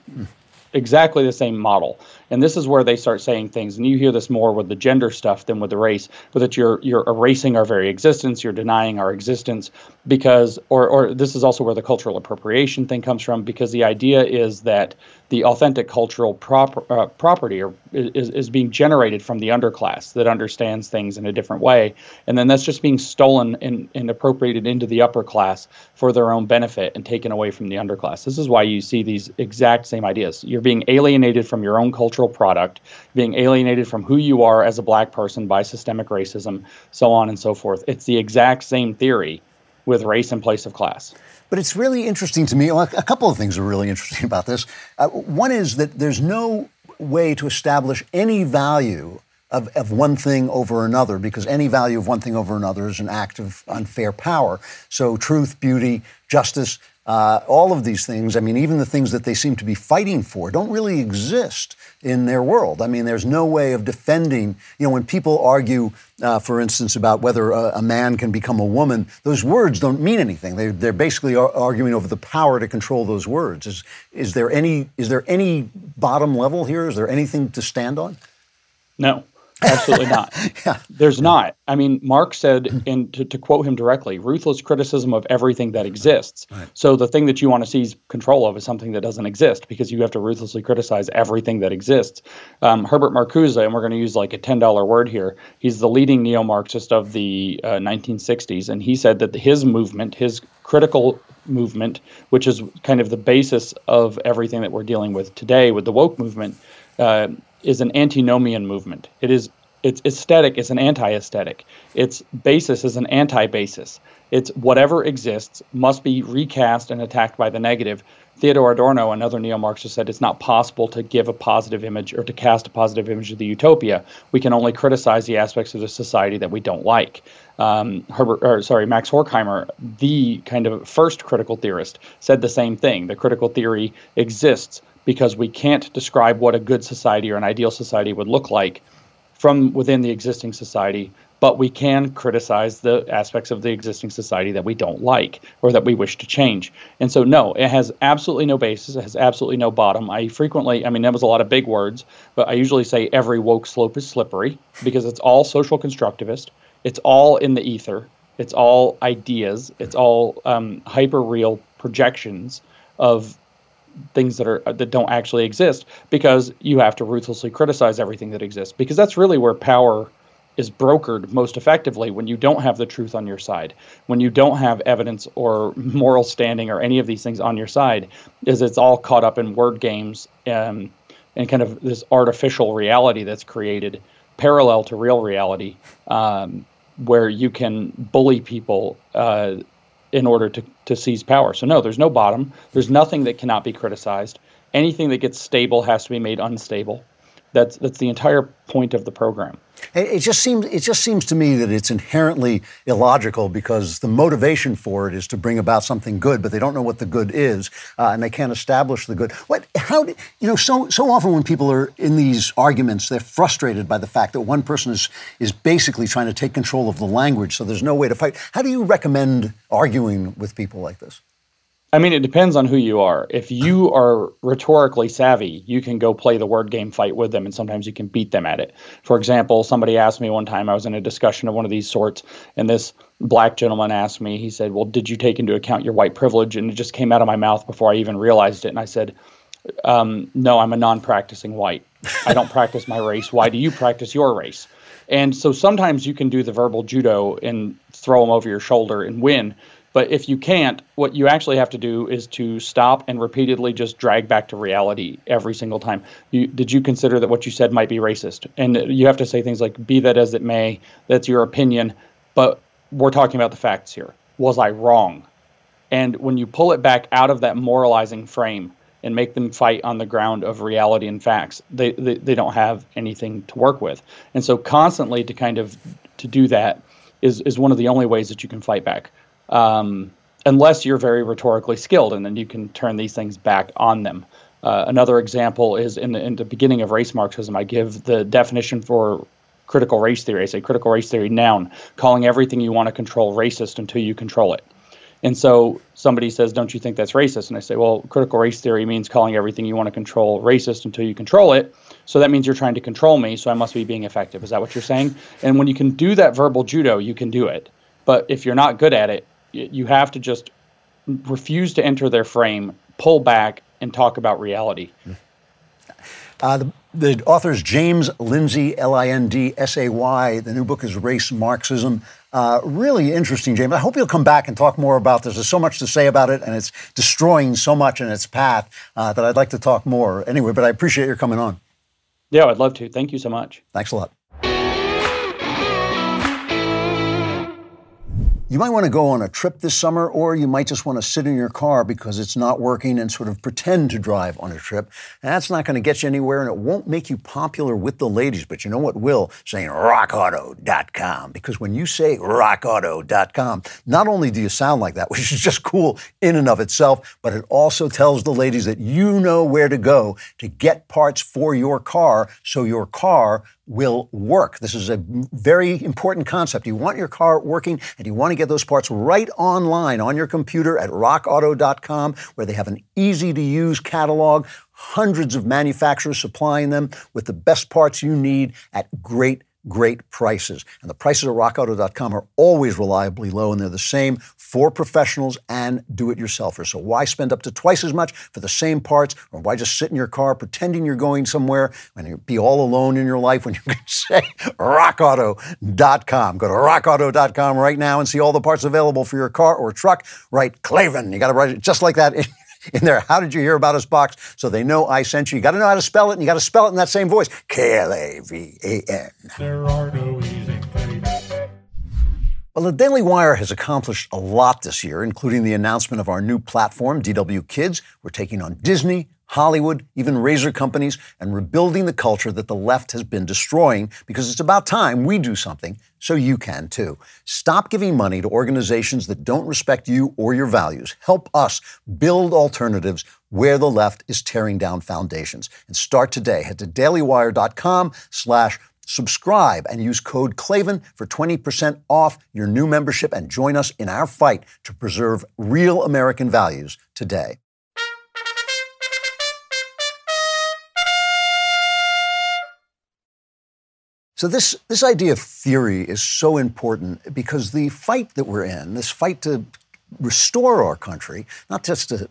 exactly the same model. And this is where they start saying things, and you hear this more with the gender stuff than with the race, but that you're you're erasing our very existence, you're denying our existence because, or or this is also where the cultural appropriation thing comes from, because the idea is that the authentic cultural prop, uh, property or, is, is being generated from the underclass that understands things in a different way. And then that's just being stolen and, and appropriated into the upper class for their own benefit and taken away from the underclass. This is why you see these exact same ideas. You're being alienated from your own cultural product, being alienated from who you are as a black person by systemic racism, so on and so forth. It's the exact same theory with race in place of class. But it's really interesting to me. A couple of things are really interesting about this. Uh, one is that there's no way to establish any value of, of one thing over another because any value of one thing over another is an act of unfair power. So, truth, beauty, justice, uh, all of these things, I mean, even the things that they seem to be fighting for, don't really exist in their world. I mean, there's no way of defending, you know, when people argue, uh, for instance, about whether a, a, man can become a woman, those words don't mean anything. They, they're basically ar- arguing over the power to control those words. Is, is, there any, is there any bottom level here? Is there anything to stand on? No. Absolutely (laughs) not. yeah. There's not. I mean, Marx said, and to, to, quote him directly, ruthless criticism of everything that exists. Right. So the thing that you want to seize control of is something that doesn't exist because you have to ruthlessly criticize everything that exists. Um, Herbert Marcuse, and we're going to use like a $10 word here, he's the leading neo Marxist of the uh, 1960s. And he said that his movement, his critical movement, which is kind of the basis of everything that we're dealing with today with the woke movement, uh, is an antinomian movement. It is its aesthetic is an anti-aesthetic. Its basis is an anti-basis. It's whatever exists must be recast and attacked by the negative. Theodore Adorno, another neo-Marxist, said it's not possible to give a positive image or to cast a positive image of the utopia. We can only criticize the aspects of the society that we don't like. Um, Herbert, or sorry, Max Horkheimer, the kind of first critical theorist, said the same thing. The critical theory exists because we can't describe what a good society or an ideal society would look like from within the existing society, but we can criticize the aspects of the existing society that we don't like or that we wish to change. And so, no, it has absolutely no basis. It has absolutely no bottom. I frequently, I mean, that was a lot of big words, but I usually say every woke slope is slippery because it's all social constructivist. It's all in the ether. It's all ideas. It's all um, hyper real projections of things that are that don't actually exist because you have to ruthlessly criticize everything that exists because that's really where power is brokered most effectively when you don't have the truth on your side when you don't have evidence or moral standing or any of these things on your side is it's all caught up in word games um, and kind of this artificial reality that's created parallel to real reality um, where you can bully people uh, in order to, to seize power. So, no, there's no bottom. There's nothing that cannot be criticized. Anything that gets stable has to be made unstable. That's, that's the entire point of the program. It just seems it just seems to me that it's inherently illogical because the motivation for it is to bring about something good, but they don't know what the good is, uh, and they can't establish the good. What? How? Do, you know, so so often when people are in these arguments, they're frustrated by the fact that one person is is basically trying to take control of the language, so there's no way to fight. How do you recommend arguing with people like this? I mean, it depends on who you are. If you are rhetorically savvy, you can go play the word game fight with them, and sometimes you can beat them at it. For example, somebody asked me one time, I was in a discussion of one of these sorts, and this black gentleman asked me, he said, Well, did you take into account your white privilege? And it just came out of my mouth before I even realized it. And I said, um, No, I'm a non practicing white. I don't practice my race. Why do you practice your race? And so sometimes you can do the verbal judo and throw them over your shoulder and win but if you can't, what you actually have to do is to stop and repeatedly just drag back to reality every single time. You, did you consider that what you said might be racist? And you have to say things like, be that as it may, that's your opinion, but we're talking about the facts here. Was I wrong? And when you pull it back out of that moralizing frame and make them fight on the ground of reality and facts, they, they, they don't have anything to work with. And so constantly to kind of to do that is, is one of the only ways that you can fight back um, unless you're very rhetorically skilled, and then you can turn these things back on them. Uh, another example is in the, in the beginning of race Marxism, I give the definition for critical race theory. I say critical race theory noun, calling everything you want to control racist until you control it. And so somebody says, Don't you think that's racist? And I say, Well, critical race theory means calling everything you want to control racist until you control it. So that means you're trying to control me, so I must be being effective. Is that what you're saying? And when you can do that verbal judo, you can do it. But if you're not good at it, you have to just refuse to enter their frame, pull back, and talk about reality. Uh, the, the author is James Lindsay, L I N D S A Y. The new book is Race Marxism. Uh, really interesting, James. I hope you'll come back and talk more about this. There's so much to say about it, and it's destroying so much in its path uh, that I'd like to talk more. Anyway, but I appreciate your coming on. Yeah, I'd love to. Thank you so much. Thanks a lot. You might want to go on a trip this summer, or you might just want to sit in your car because it's not working and sort of pretend to drive on a trip. that's not going to get you anywhere, and it won't make you popular with the ladies. But you know what will? Saying rockauto.com. Because when you say rockauto.com, not only do you sound like that, (laughs) which is just cool in and of itself, but it also tells the ladies that you know where to go to get parts for your car so your car will work. This is a very important concept. You want your car working and you want to get those parts right online on your computer at rockauto.com where they have an easy to use catalog, hundreds of manufacturers supplying them with the best parts you need at great great prices. And the prices at rockauto.com are always reliably low, and they're the same for professionals and do it yourselfers. So why spend up to twice as much for the same parts, or why just sit in your car pretending you're going somewhere and be all alone in your life when you can say rockauto.com? Go to rockauto.com right now and see all the parts available for your car or truck. Write Klavan. You got to write it just like that. In, their How Did You Hear About Us box so they know I sent you. You got to know how to spell it, and you got to spell it in that same voice K L A V A N. There are no well, the Daily Wire has accomplished a lot this year, including the announcement of our new platform, DW Kids. We're taking on Disney, Hollywood, even razor companies, and rebuilding the culture that the left has been destroying because it's about time we do something so you can too. Stop giving money to organizations that don't respect you or your values. Help us build alternatives where the left is tearing down foundations. And start today. Head to dailywire.com slash subscribe and use code Klavan for 20% off your new membership and join us in our fight to preserve real American values today. So this, this idea of theory is so important because the fight that we're in, this fight to restore our country, not just to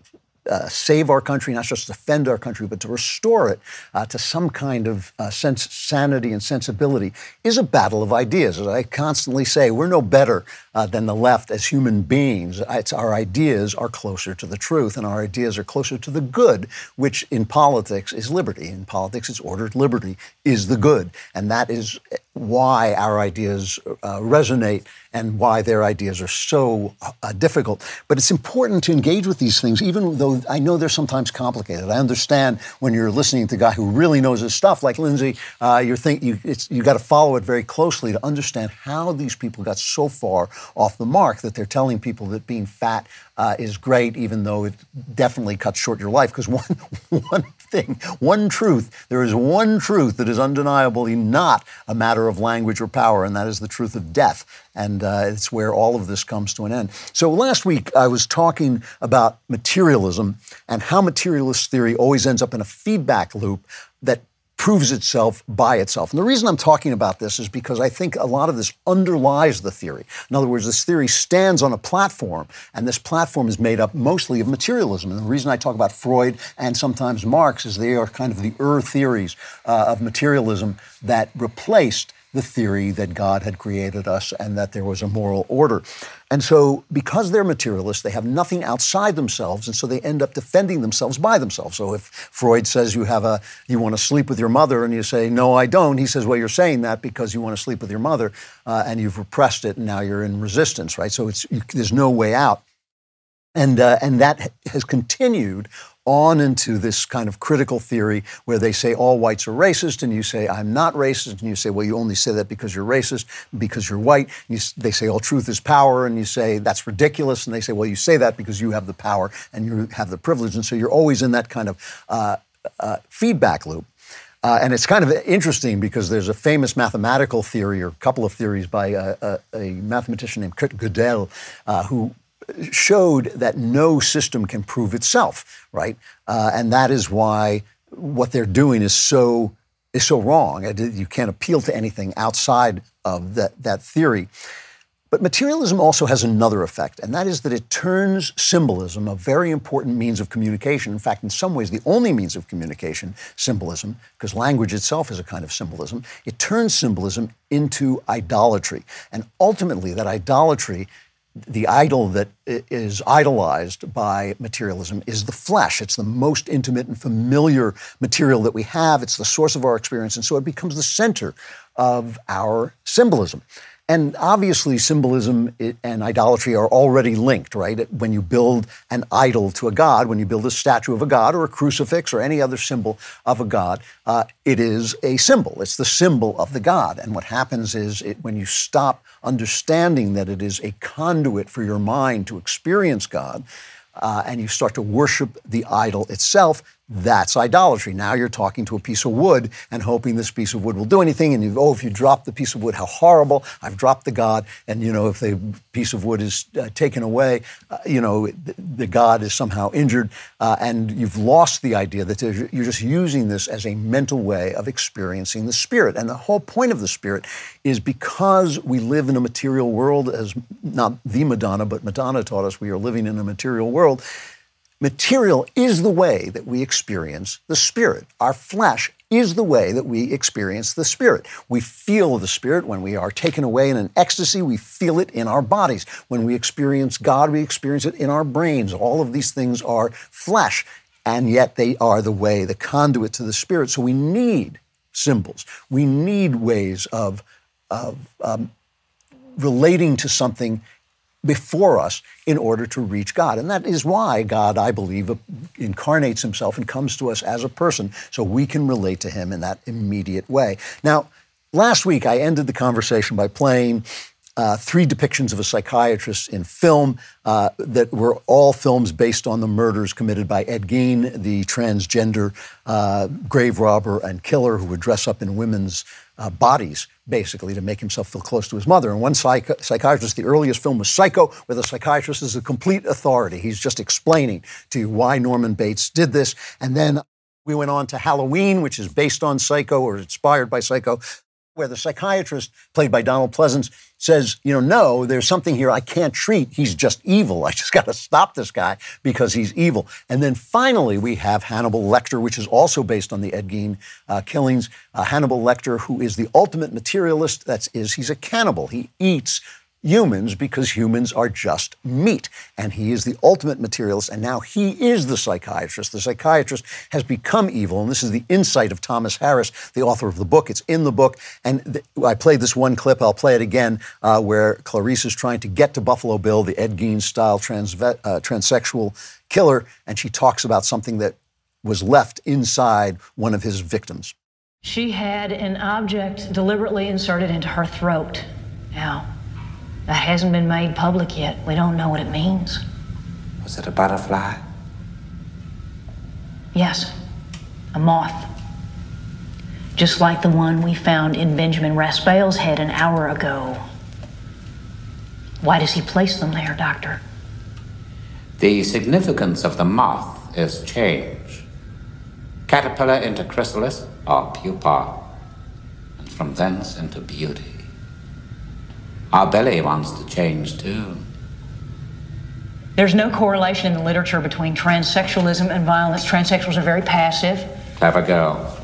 uh, save our country, not just defend our country, but to restore it uh, to some kind of uh, sense, sanity and sensibility, is a battle of ideas. As I constantly say, we're no better uh, than the left as human beings. It's our ideas are closer to the truth, and our ideas are closer to the good, which in politics is liberty. In politics, it's ordered liberty is the good, and that is why our ideas uh, resonate and why their ideas are so uh, difficult. But it's important to engage with these things, even though I know they're sometimes complicated. I understand when you're listening to a guy who really knows his stuff, like Lindsay, uh, you're think, you, you got to follow it very closely to understand how these people got so far off the mark that they're telling people that being fat uh, is great, even though it definitely cuts short your life. Because one, (laughs) one thing, one truth, there is one truth that is undeniably not a matter of language or power, and that is the truth of death. And uh, it's where all of this comes to an end. So last week I was talking about materialism and how materialist theory always ends up in a feedback loop that proves itself by itself. And the reason I'm talking about this is because I think a lot of this underlies the theory. In other words, this theory stands on a platform, and this platform is made up mostly of materialism. And the reason I talk about Freud and sometimes Marx is they are kind of the Ur theories uh, of materialism that replaced the theory that God had created us and that there was a moral order. And so, because they're materialists, they have nothing outside themselves, and so they end up defending themselves by themselves. So, if Freud says you have a you want to sleep with your mother, and you say no, I don't, he says, well, you're saying that because you want to sleep with your mother, uh, and you've repressed it, and now you're in resistance, right? So, it's you, there's no way out. And, uh, and that has continued on into this kind of critical theory where they say all whites are racist, and you say, I'm not racist, and you say, well, you only say that because you're racist, because you're white. You, they say all truth is power, and you say that's ridiculous, and they say, well, you say that because you have the power and you have the privilege. And so you're always in that kind of uh, uh, feedback loop. Uh, and it's kind of interesting because there's a famous mathematical theory, or a couple of theories by a, a, a mathematician named Kurt Gödel, uh, who showed that no system can prove itself, right? Uh, and that is why what they're doing is so is so wrong. You can't appeal to anything outside of that, that theory. But materialism also has another effect, and that is that it turns symbolism, a very important means of communication, in fact, in some ways, the only means of communication, symbolism, because language itself is a kind of symbolism, it turns symbolism into idolatry. And ultimately, that idolatry the idol that is idolized by materialism is the flesh. It's the most intimate and familiar material that we have. It's the source of our experience. And so it becomes the center of our symbolism. And obviously, symbolism and idolatry are already linked, right? When you build an idol to a god, when you build a statue of a god or a crucifix or any other symbol of a god, uh, it is a symbol. It's the symbol of the god. And what happens is it, when you stop understanding that it is a conduit for your mind to experience God, uh, and you start to worship the idol itself, that's idolatry. Now you're talking to a piece of wood and hoping this piece of wood will do anything. And you, oh, if you drop the piece of wood, how horrible! I've dropped the god. And you know, if the piece of wood is uh, taken away, uh, you know, the, the, god is somehow injured, uh, and you've lost the idea that you're just using this as a mental way of experiencing the spirit. And the whole point of the spirit is because we live in a material world, as not the Madonna, but Madonna taught us, we are living in a material world Material is the way that we experience the Spirit. Our flesh is the way that we experience the Spirit. We feel the Spirit when we are taken away in an ecstasy. We feel it in our bodies. When we experience God, we experience it in our brains. All of these things are flesh, and yet they are the way, the conduit to the Spirit. So we need symbols. We need ways of, of um, relating to something before us in order to reach God. And that is why God, I believe, incarnates himself and comes to us as a person so we can relate to him in that immediate way. Now, last week I ended the conversation by playing uh, three depictions of a psychiatrist in film uh, that were all films based on the murders committed by Ed Gein, the transgender uh, grave robber and killer who would dress up in women's uh, bodies, basically, to make himself feel close to his mother. And one psych- psychiatrist, the earliest film was Psycho, where the psychiatrist is a complete authority. He's just explaining to you why Norman Bates did this. And then we went on to Halloween, which is based on Psycho or inspired by Psycho where the psychiatrist, played by Donald Pleasence, says, you know, no, there's something here I can't treat. He's just evil. I just (laughs) got to stop this guy because he's evil. And then finally, we have Hannibal Lecter, which is also based on the Ed Gein uh, killings. Uh, Hannibal Lecter, who is the ultimate materialist, that is, he's a cannibal. He eats humans because humans are just meat. And he is the ultimate materialist, and now he is the psychiatrist. The psychiatrist has become evil, and this is the insight of Thomas Harris, the author of the book. It's in the book, and th- I played this one clip. I'll play it again, uh, where Clarice is trying to get to Buffalo Bill, the Ed Gein style transve- uh, transsexual killer, and she talks about something that was left inside one of his victims. She had an object deliberately inserted into her throat. Now, that hasn't been made public yet. We don't know what it means. Was it a butterfly? Yes, a moth. Just like the one we found in Benjamin Raspail's head an hour ago. Why does he place them there, Doctor? The significance of the moth is change. Caterpillar into chrysalis or pupa, and from thence into beauty. Our Billy wants to change too. There's no correlation in the literature between transsexualism and violence. Transsexuals are very passive. Clever girl.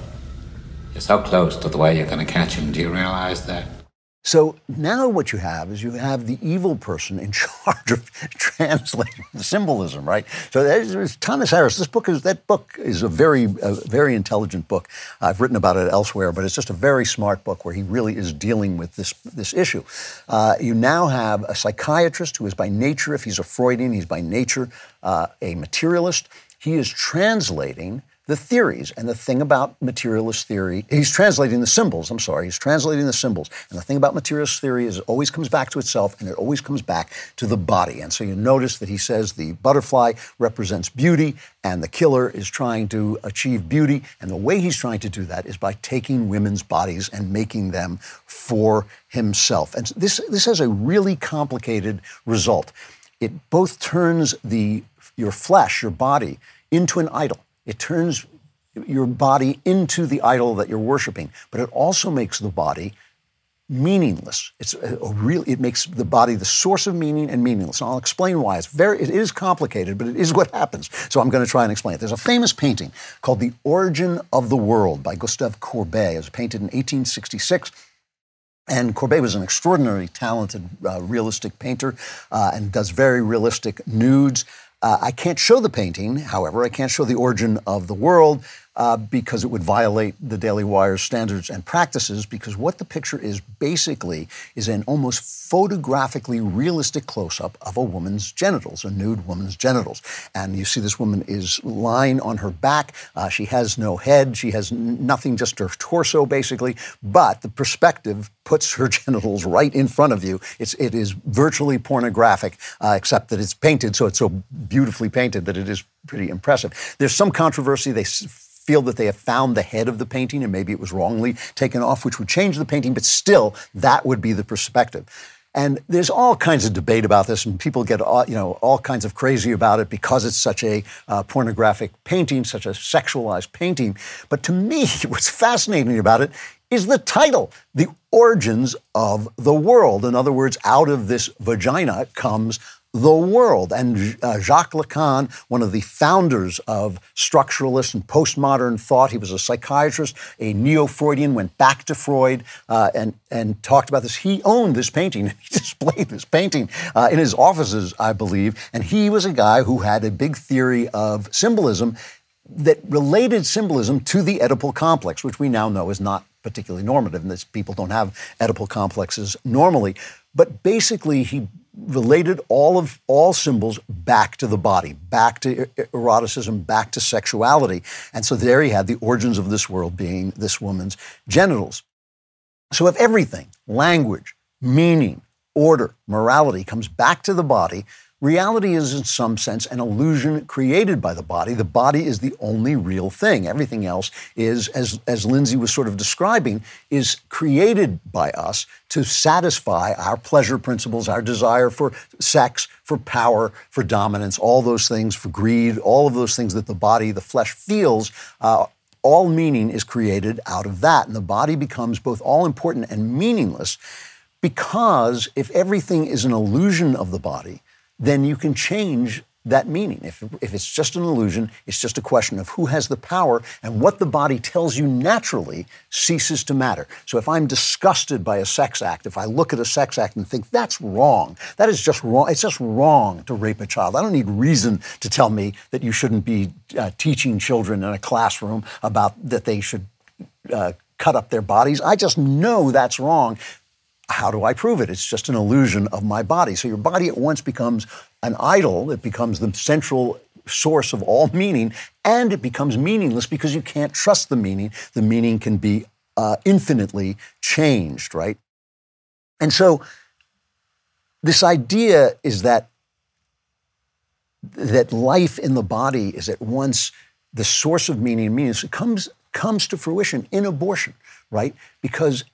You're so close to the way you're going to catch him. Do you realize that? So now what you have is you have the evil person in (laughs) charge of translating the symbolism, right? So there's Thomas Harris. This book is that book is a very a very intelligent book. I've written about it elsewhere, but it's just a very smart book where he really is dealing with this this issue. Uh, you now have a psychiatrist who is by nature, if he's a Freudian, he's by nature uh, a materialist. He is translating the theories. And the thing about materialist theory, he's translating the symbols, I'm sorry, he's translating the symbols. And the thing about materialist theory is it always comes back to itself and it always comes back to the body. And so you notice that he says the butterfly represents beauty and the killer is trying to achieve beauty. And the way he's trying to do that is by taking women's bodies and making them for himself. And this, this has a really complicated result. It both turns the, your flesh, your body, into an idol. It turns your body into the idol that you're worshiping, but it also makes the body meaningless. It's a, a real. It makes the body the source of meaning and meaningless. And I'll explain why. It's very. It is complicated, but it is what happens. So I'm going to try and explain it. There's a famous painting called "The Origin of the World" by Gustave Courbet. It was painted in 1866. And Courbet was an extraordinarily talented, uh, realistic painter uh, and does very realistic nudes. Uh, I can't show the painting, however, I can't show the origin of the world. Uh, because it would violate the Daily Wire's standards and practices. Because what the picture is basically is an almost photographically realistic close up of a woman's genitals, a nude woman's genitals. And you see this woman is lying on her back. Uh, she has no head. She has n- nothing, just her torso, basically. But the perspective puts her (laughs) genitals right in front of you. It's, it is virtually pornographic, uh, except that it's painted, so it's so beautifully painted that it is pretty impressive. There's some controversy. They feel that they have found the head of the painting and maybe it was wrongly taken off, which would change the painting, but still, that would be the perspective. And there's all kinds of debate about this, and people get all, you know all kinds of crazy about it because it's such a uh, pornographic painting, such a sexualized painting. But to me, (laughs) what's fascinating about it is the title, The Origins of the World. In other words, out of this vagina comes the world. And uh, Jacques Lacan, one of the founders of structuralist and postmodern thought, he was a psychiatrist, a neo Freudian, went back to Freud uh, and, and talked about this. He owned this painting. (laughs) He displayed this painting uh, in his offices, I believe. And he was a guy who had a big theory of symbolism that related symbolism to the Oedipal complex, which we now know is not particularly normative, and that people don't have Oedipal complexes normally. But basically, he related all of all symbols back to the body, back to eroticism, back to sexuality. And so there he had the origins of this world being this woman's genitals. So if everything, language, meaning, order, morality comes back to the body, Reality is, in some sense, an illusion created by the body. The body is the only real thing. Everything else is, as, as Lindsay was sort of describing, is created by us to satisfy our pleasure principles, our desire for sex, for power, for dominance, all those things, for greed, all of those things that the body, the flesh feels. Uh, all meaning is created out of that. And the body becomes both all important and meaningless because if everything is an illusion of the body, then you can change that meaning. If, if it's just an illusion, it's just a question of who has the power and what the body tells you naturally ceases to matter. So if I'm disgusted by a sex act, if I look at a sex act and think that's wrong, that is just wrong, it's just wrong to rape a child. I don't need reason to tell me that you shouldn't be uh, teaching children in a classroom about that they should uh, cut up their bodies. I just know that's wrong how do I prove it? It's just an illusion of my body. So your body at once becomes an idol, it becomes the central source of all (laughs) meaning, and it becomes meaningless because you can't trust the meaning. The meaning can be uh, infinitely changed, right? And so this idea is that that life in the body is at once the source of meaning and meaning. It comes comes to fruition in abortion, right? Because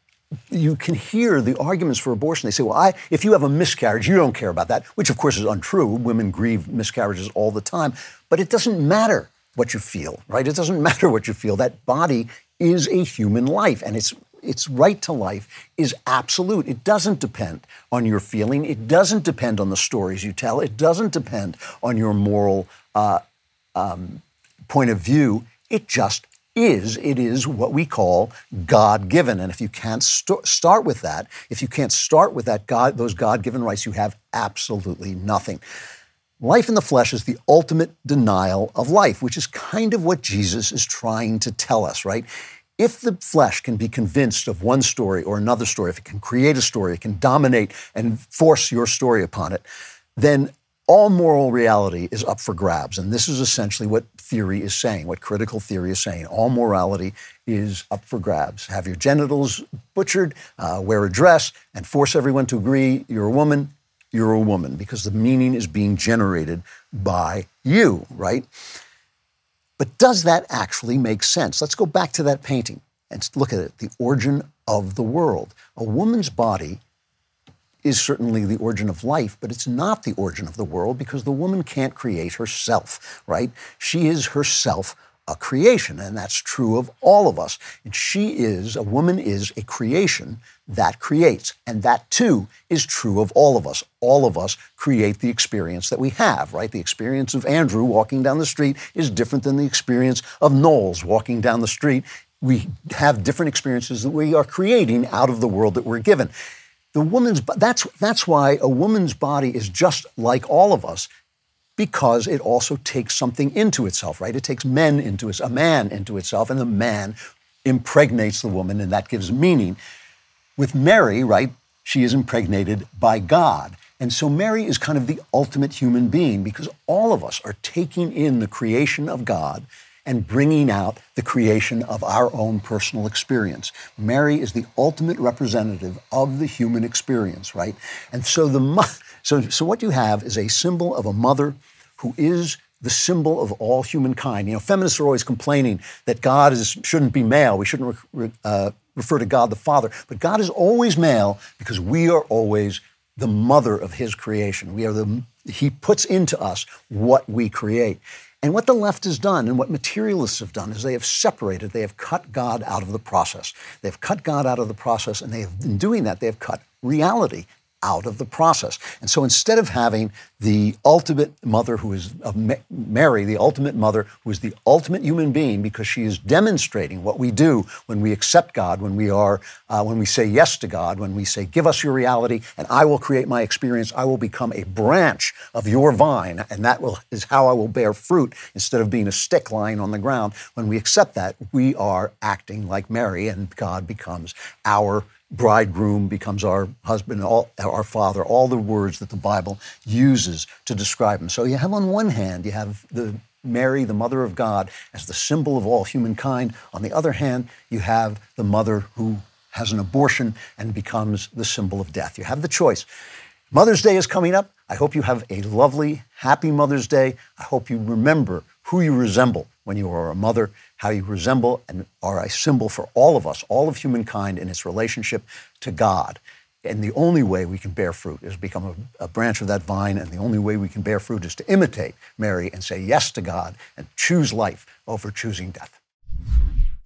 you can hear the arguments for abortion. They say, well, I, if you have a miscarriage, you don't care about that, which of course is untrue. Women grieve miscarriages all the time. But it doesn't matter what you feel, right? It doesn't (laughs) matter what you feel. That body is a human life, and its its right to life is absolute. It doesn't depend on your feeling. It doesn't depend on the stories you tell. It doesn't depend on your moral uh, um, point of view. It just is it is what we call God given. And if you can't st- start with that, if you can't start with that God, those God given rights, you have absolutely nothing. Life in the flesh is the ultimate denial of life, which is kind of what Jesus is trying to tell us, right? If the flesh can be convinced of one story or another story, if it can create a story, it can dominate and force your story upon it, then all moral reality is up for grabs. And this is essentially what theory is saying, what critical theory is saying. All morality is up for grabs. Have your genitals butchered, uh, wear a dress, and force everyone to agree you're a woman, you're a woman, because the meaning is being generated by you, right? But does that actually make sense? Let's go back to that painting and look at it the origin of the world. A woman's body is certainly the origin of life, but it's not the origin of the world because the woman can't create herself, right? She is herself a creation, and that's true of all of us. And she is, a woman is a creation that creates. And that too is true of all of us. All of us create the experience that we have, right? The experience of Andrew walking down the street is different than the experience of Knowles walking down the street. We have different experiences that we are creating out of the world that we're given. The woman's that's that's why a woman's body is just like all of us. because it also takes something into itself, right? It takes men into it, a man into itself, and the man impregnates the woman, and that gives meaning. With Mary, right, she is impregnated by God. And so Mary is kind of the ultimate human being because all of us are taking in the creation of God and bringing out the creation of our own personal experience. Mary is the ultimate representative of the human experience, right? And so the so so what you have is a symbol of a mother who is the symbol of all humankind. You know, feminists are always complaining that God is, shouldn't be male. We shouldn't re, uh, refer to God the Father. But God is always male because we are always the mother of His creation. We are the He puts into us what we create. And what the left has done and what materialists have done is they have separated, they have cut God out of the process. They've cut God out of the process, and they have, in doing that, they have cut reality out of the process. And so instead of having the ultimate mother who is of Mary, the ultimate mother who is the ultimate human being because she is demonstrating what we do when we accept God, when we are uh, when we say yes to God, when we say give us your reality and I will create my experience, I will become a branch of your vine and that will is how I will bear fruit instead of being a stick lying on the ground. When we accept that, we are acting like Mary and God becomes our bridegroom becomes our husband, all, our father, all the words that the Bible uses to describe him. So you have on one hand, you have the Mary, the mother of God, as the symbol of all humankind. On the other hand, you have the mother who has an abortion and becomes the symbol of death. You have the choice. Mother's Day is coming up. I hope you have a lovely, happy Mother's Day. I hope you remember who you resemble when you are a mother, how you resemble and are a symbol for all of us, all of humankind in its relationship to God. And the only way we can bear fruit is become a, a, branch of that vine, and the only way we can bear fruit is to imitate Mary and say yes to God and choose life over choosing death.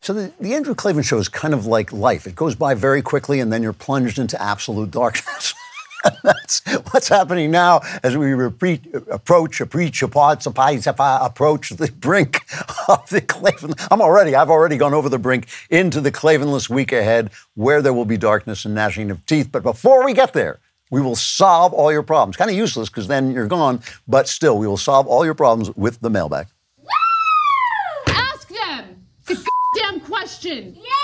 So the, the Andrew Klavan show is kind of like life. It goes by very quickly, and then you're plunged into absolute darkness. (laughs) (laughs) that's what's happening now as we repeat, approach, approach, approach the brink (laughs) of the Klavan. I'm already, I've already gone over the brink into the Klavanless week ahead, where there will be darkness and gnashing of teeth. But before we get there, we will solve all your problems. Kind of useless because then you're gone, but still, we will solve all your problems with the mailbag. Ask them the (laughs) goddamn question. Yeah.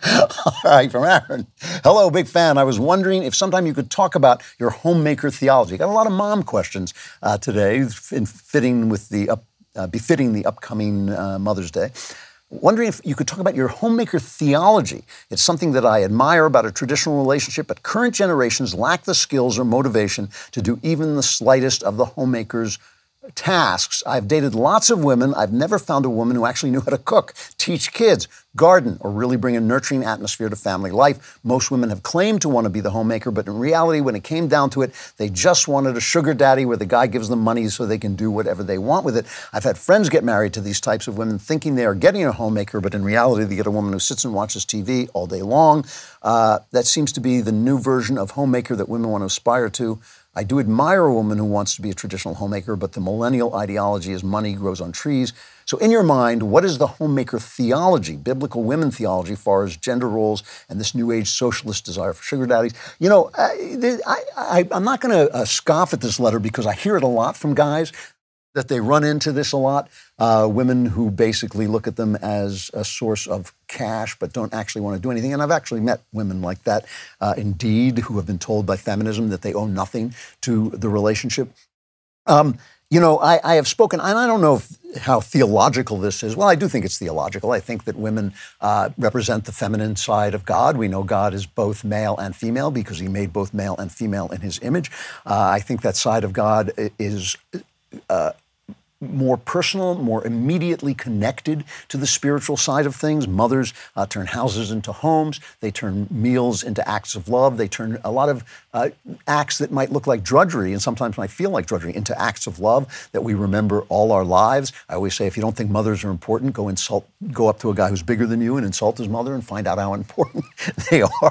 (laughs) All right, from Aaron. Hello, big fan. I was wondering if sometime you could talk about your homemaker theology. Got a lot of mom questions uh, today, in fitting with the up, uh, befitting the upcoming uh, Mother's Day. Wondering if you could talk about your homemaker theology. It's something that I admire about a traditional relationship, but current generations lack the skills or motivation to do even the slightest of the homemaker's tasks. I've dated lots of women. I've never found a woman who actually knew how to cook, teach kids, garden, or really bring a nurturing atmosphere to family life. Most women have claimed to want to be the homemaker, but in reality, when it came down to it, they just wanted a sugar daddy where the guy gives them money so they can do whatever they want with it. I've had friends get married to these types of women thinking they are getting a homemaker, but in reality, they get a woman who sits and watches TV all day long. Uh, that seems to be the new version of homemaker that women want to aspire to. I do admire a woman who wants to be a traditional homemaker, but the millennial ideology is money grows on trees. So, in your mind, what is the homemaker theology, biblical women theology, as far as gender roles and this new age socialist desire for sugar daddies? You know, I, am not going to uh, scoff at this letter because I hear it a lot from guys that they run into this a lot. Uh, women who basically look at them as a source of cash but don't actually want to do anything. And I've actually met women like that, uh, indeed, who have been told by feminism that they owe nothing to the relationship. Um, you know, I, I, have spoken, and I don't know if, how theological this is. Well, I do think it's theological. I think that women uh, represent the feminine side of God. We know God is both male and female because he made both male and female in his image. Uh, I think that side of God is uh, more personal, more immediately connected to the spiritual side of things. Mothers uh, turn houses into homes. They turn meals into acts of love. They turn a lot of uh, acts that might look like drudgery and sometimes might feel like drudgery into acts of love that we remember all our lives. I always say, if you don't think mothers are important, go insult, go up to a guy who's bigger than you and insult his mother and find out how important (laughs) they are.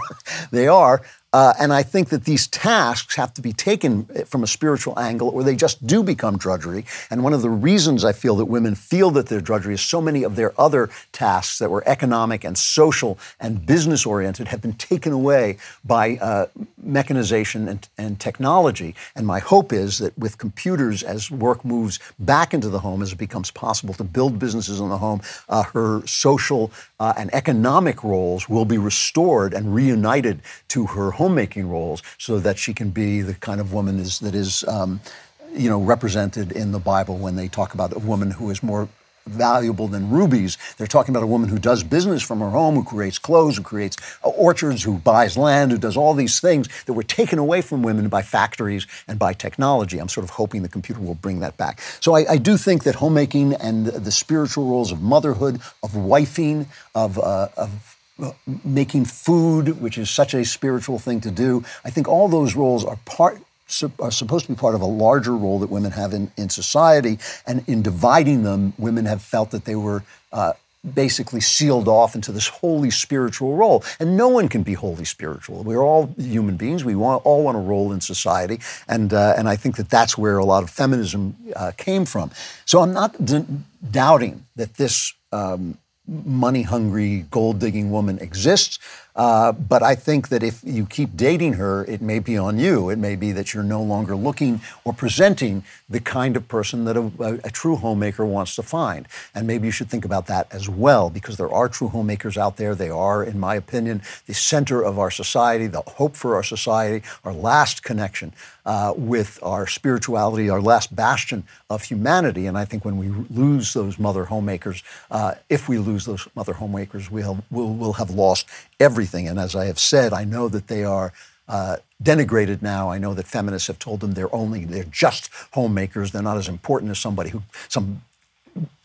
They are. Uh, and I think that these tasks have to be taken from a spiritual angle or they just do become drudgery. And one of the reasons I feel that women feel that they're drudgery is so many of their other tasks that were economic and social and business oriented have been taken away by uh, mechanization and, and technology. And my hope is that with computers, as work moves back into the home, as it becomes possible to build businesses in the home, uh, her social uh, and economic roles will be restored and reunited to her homemaking roles so that she can be the kind of woman is, that is. Um, you know, represented in the Bible when they talk about a woman who is more valuable than rubies. They're talking about a woman who does business from her home, who creates clothes, who creates orchards, who buys land, who does all these things that were taken away from women by factories and by technology. I'm sort of hoping the computer will bring that back. So I, I do think that homemaking and the spiritual roles of motherhood, of wifing, of, uh, of making food, which is such a spiritual thing to do. I think all those roles are part are supposed to be part of a larger role that women have in, in society. And in dividing them, women have felt that they were uh, basically sealed off into this holy spiritual role. And no one can be wholly spiritual. We're all human beings. We want, all want a role in society. And, uh, and I think that that's where a lot of feminism uh, came from. So I'm not d- doubting that this um, money hungry, gold digging woman exists. Uh, but I think that if you keep dating her, it may be on you. It may be that you're no longer looking or presenting the kind of person that a, a, a, true homemaker wants to find. And maybe you should think about that as well, because there are true homemakers out there. They are, in my opinion, the center of our society, the hope for our society, our last connection uh, with our spirituality, our last bastion of humanity. And I think when we lose those mother homemakers, uh, if we lose those mother homemakers, we'll, we'll, we'll have lost everything. And as I have said, I know that they are uh, denigrated now. I know that feminists have told them they're only they're just homemakers. They're not as important as somebody who some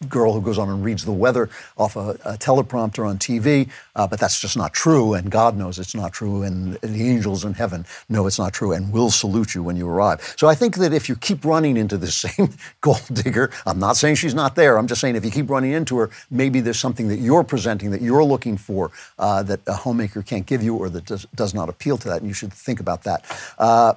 girl who goes on and reads the weather off a, a teleprompter on TV, uh, but that's just not true, and God knows it's not true, and the angels in heaven know it's not true, and will salute you when you arrive. So I think that if you keep running into the (laughs) same gold digger, I'm not saying she's not there, I'm just saying if you keep running into her, maybe there's something that you're presenting that you're looking for uh, that a homemaker can't give you or that does, does, not appeal to that, and you should think about that. Uh,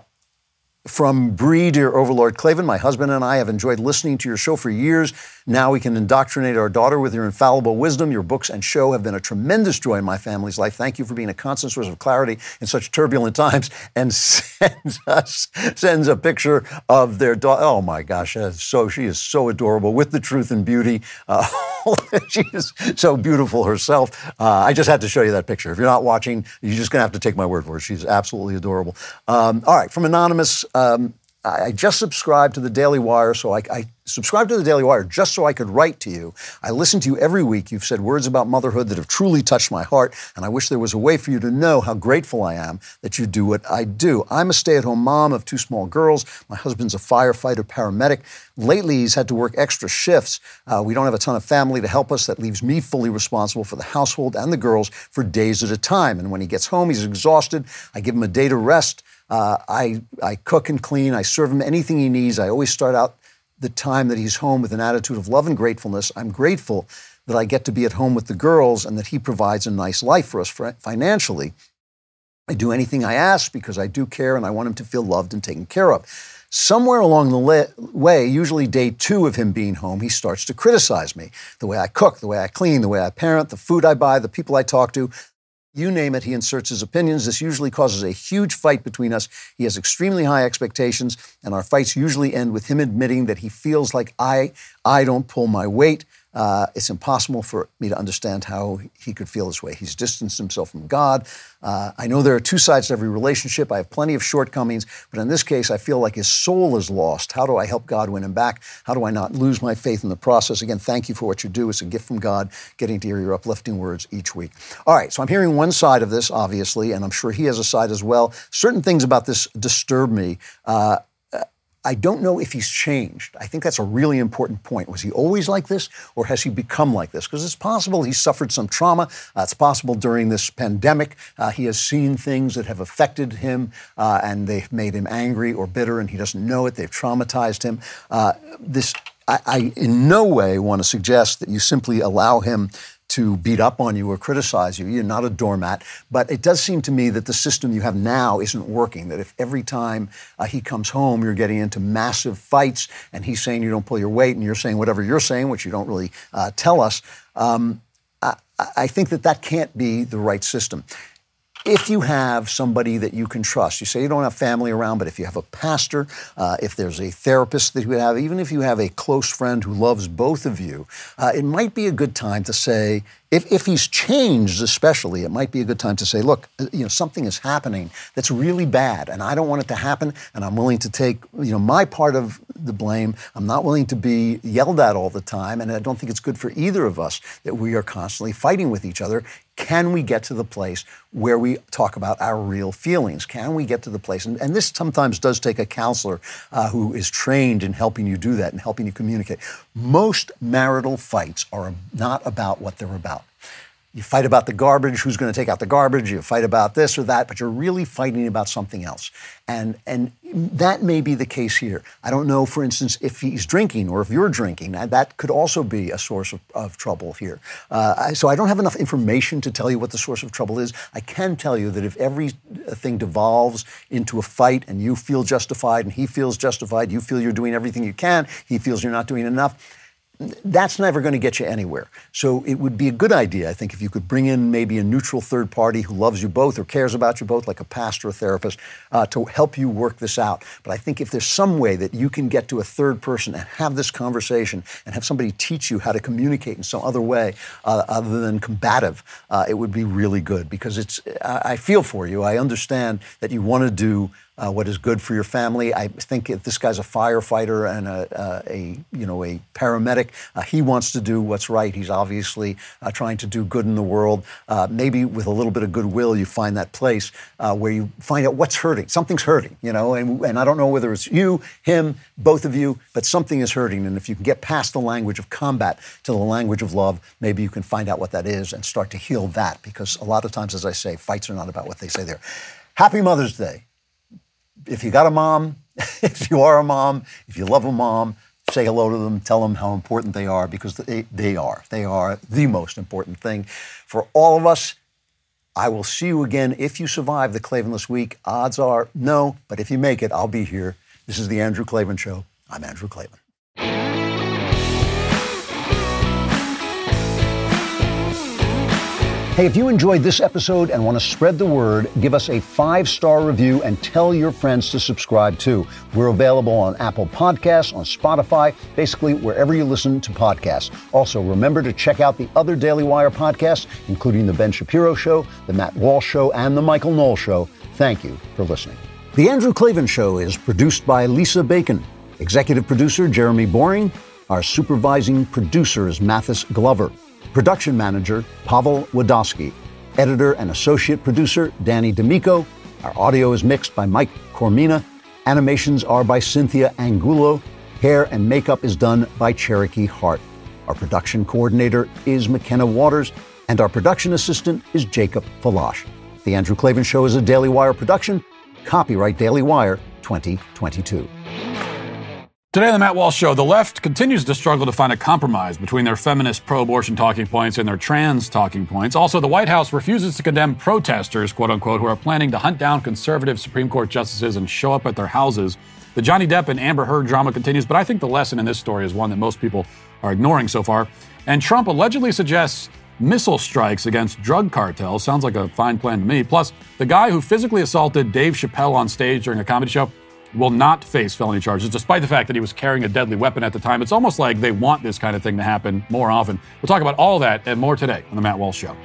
from Bree, dear Overlord Klavan, my husband and I have enjoyed listening to your show for years. Now we can indoctrinate our daughter with your infallible wisdom. Your books and show have been a tremendous joy in my family's life. Thank you for being a constant source of clarity in such turbulent times. And (laughs) sends us sends a picture of their daughter. Oh my gosh, so she is so adorable with the truth and beauty. Uh, (laughs) she is so beautiful herself. Uh, I just had to show you that picture. If you're not watching, you're just going to have to take my word for it. She's absolutely adorable. Um, all right, from anonymous. Um, I just subscribed to the Daily Wire, so I, I subscribed to the Daily Wire just so I could write to you. I listen to you every week. You've said words about motherhood that have truly touched my heart, and I wish there was a way for you to know how grateful I am that you do what I do. I'm a stay at home mom of two small girls. My husband's a firefighter paramedic. Lately, he's had to work extra shifts. Uh, we don't have a ton of family to help us. That leaves me fully responsible for the household and the girls for days at a time. And when he gets home, he's exhausted. I give him a day to rest. Uh, I, I cook and clean. I serve him anything he needs. I always start out the time that he's home with an attitude of love and gratefulness. I'm grateful that I get to be at home with the girls and that he provides a nice life for us financially. I do anything I ask because I do care and I want him to feel loved and taken care of. Somewhere along the way, usually day two of him being home, he starts to criticize me. The way I cook, the way I clean, the way I parent, the food I buy, the people I talk to. You name it, he inserts his opinions. This usually causes a huge fight between us. He has extremely high expectations, and our fights usually end with him admitting that he feels like I, I don't pull my weight. Uh, it's impossible for me to understand how he could feel this way. He's distanced himself from God. Uh, I know there are two sides to every relationship. I have plenty of shortcomings, but in this case, I feel like his soul is lost. How do I help God win him back? How do I not lose my faith in the process? Again, thank you for what you do. It's a gift from God, getting to hear your uplifting words each week. All right, so I'm hearing one side of this, obviously, and I'm sure he has a side as well. Certain things about this disturb me. Uh, I don't know if he's changed. I think that's a really important point. Was he always like this, or has he become like this? Because it's possible he suffered some trauma. Uh, it's possible during this pandemic uh, he has seen things that have affected him uh, and they've made him angry or bitter, and he doesn't know it. They've traumatized him. Uh, this I, I, in no way want to suggest that you simply allow him to beat up on you or criticize you. You're not a doormat. But it does seem to me that the system you have now isn't working. That if every time uh, he comes home, you're getting into massive fights and he's saying you don't pull your weight and you're saying whatever you're saying, which you don't really uh, tell us, um, I, I think that that can't be the right system if you have somebody that you can trust, you say you don't have family around, but if you have a pastor, uh, if there's a therapist that you have, even if you have a close friend who loves both of you, uh, it might be a good time to say, if, if he's changed, especially, it might be a good time to say, look, uh, you know, something is happening that's really bad, and I don't want it to happen, and I'm willing to take, you know, my part of the blame. I'm not willing to be yelled at all the time, and I don't think it's good for either of us that we are constantly fighting with each other. Can we get to the place where we talk about our real feelings? Can we get to the place? And, and this sometimes does take a counselor uh, who is trained in helping you do that and helping you communicate. Most marital fights are not about what they're about. You fight about the garbage, who's going to take out the garbage, you fight about this or that, but you're really fighting about something else. And, and that may be the case here. I don't know, for instance, if he's drinking or if you're drinking. That could also be a source of, of trouble here. Uh, so I don't have enough information to tell you what the source of trouble is. I can tell you that if everything devolves into a fight and you feel justified and he feels justified, you feel you're doing everything you can, he feels you're not doing enough, that's never going to get you anywhere. So it would be a good idea, I think, if you could bring in maybe a neutral third party who loves you both or cares about you both, like a pastor or therapist, uh, to help you work this out. But I think if there's some way that you can get to a third person and have this conversation and have somebody teach you how to communicate in some other way uh, other than combative, uh, it would be really good because it's. I feel for you. I understand that you want to do uh, what is good for your family. I think if this guy's a firefighter and a, uh, a you know a paramedic, uh, he wants to do what's right. He's obviously uh, trying to do good in the world. Uh, maybe with a little bit of goodwill, you find that place uh, where you find out what's hurting. Something's hurting, you know. And, and I don't know whether it's you, him, both of you, but something is hurting. And if you can get past the language of combat to the language of love, maybe you can find out what that is and start to heal that. Because a lot of times, as I say, fights are not about what they say there. Happy Mother's Day if you got a mom, (laughs) if you are a mom, if you love a mom, say hello to them, tell them how important they are because they, they are. They are the most important thing for all of us. I will see you again if you survive the Klavanless week. Odds are no, but if you make it, I'll be here. This is the Andrew Klavan Show. I'm Andrew Klavan. Hey, if you enjoyed this episode and want to spread the word, give us a five star review and tell your friends to subscribe too. We're available on Apple Podcasts, on Spotify, basically wherever you listen to podcasts. Also, remember to check out the other Daily Wire podcasts, including The Ben Shapiro Show, The Matt Walsh Show, and The Michael Knowles Show. Thank you for listening. The Andrew Klavan Show is produced by Lisa Bacon, executive producer Jeremy Boring. Our supervising producer is Mathis Glover. Production manager, Pavel Wadowski. Editor and associate producer, Danny D'Amico. Our audio is mixed by Mike Coromina. Animations are by Cynthia Angulo. Hair and makeup is done by Cherokee Hart. Our production coordinator is McKenna Waters, and our production assistant is Jacob Falash. The Andrew Klavan Show is a Daily Wire production. Copyright Daily Wire 2022. Today on the Matt Walsh Show, the left continues to struggle to find a compromise between their feminist pro abortion talking points and their trans talking points. Also, the White House refuses to condemn protesters, quote unquote, who are planning to hunt down conservative Supreme Court justices and show up at their houses. The Johnny Depp and Amber Heard drama continues, but I think the lesson in this story is one that most people are ignoring so far. And Trump allegedly suggests missile strikes against drug cartels. Sounds like a fine plan to me. Plus, the guy who physically assaulted Dave Chappelle on stage during a comedy show will not face felony charges, despite the fact that he was carrying a deadly weapon at the time. It's almost like they want this kind of thing to happen more often. We'll talk about all that and more today on The Matt Walsh Show.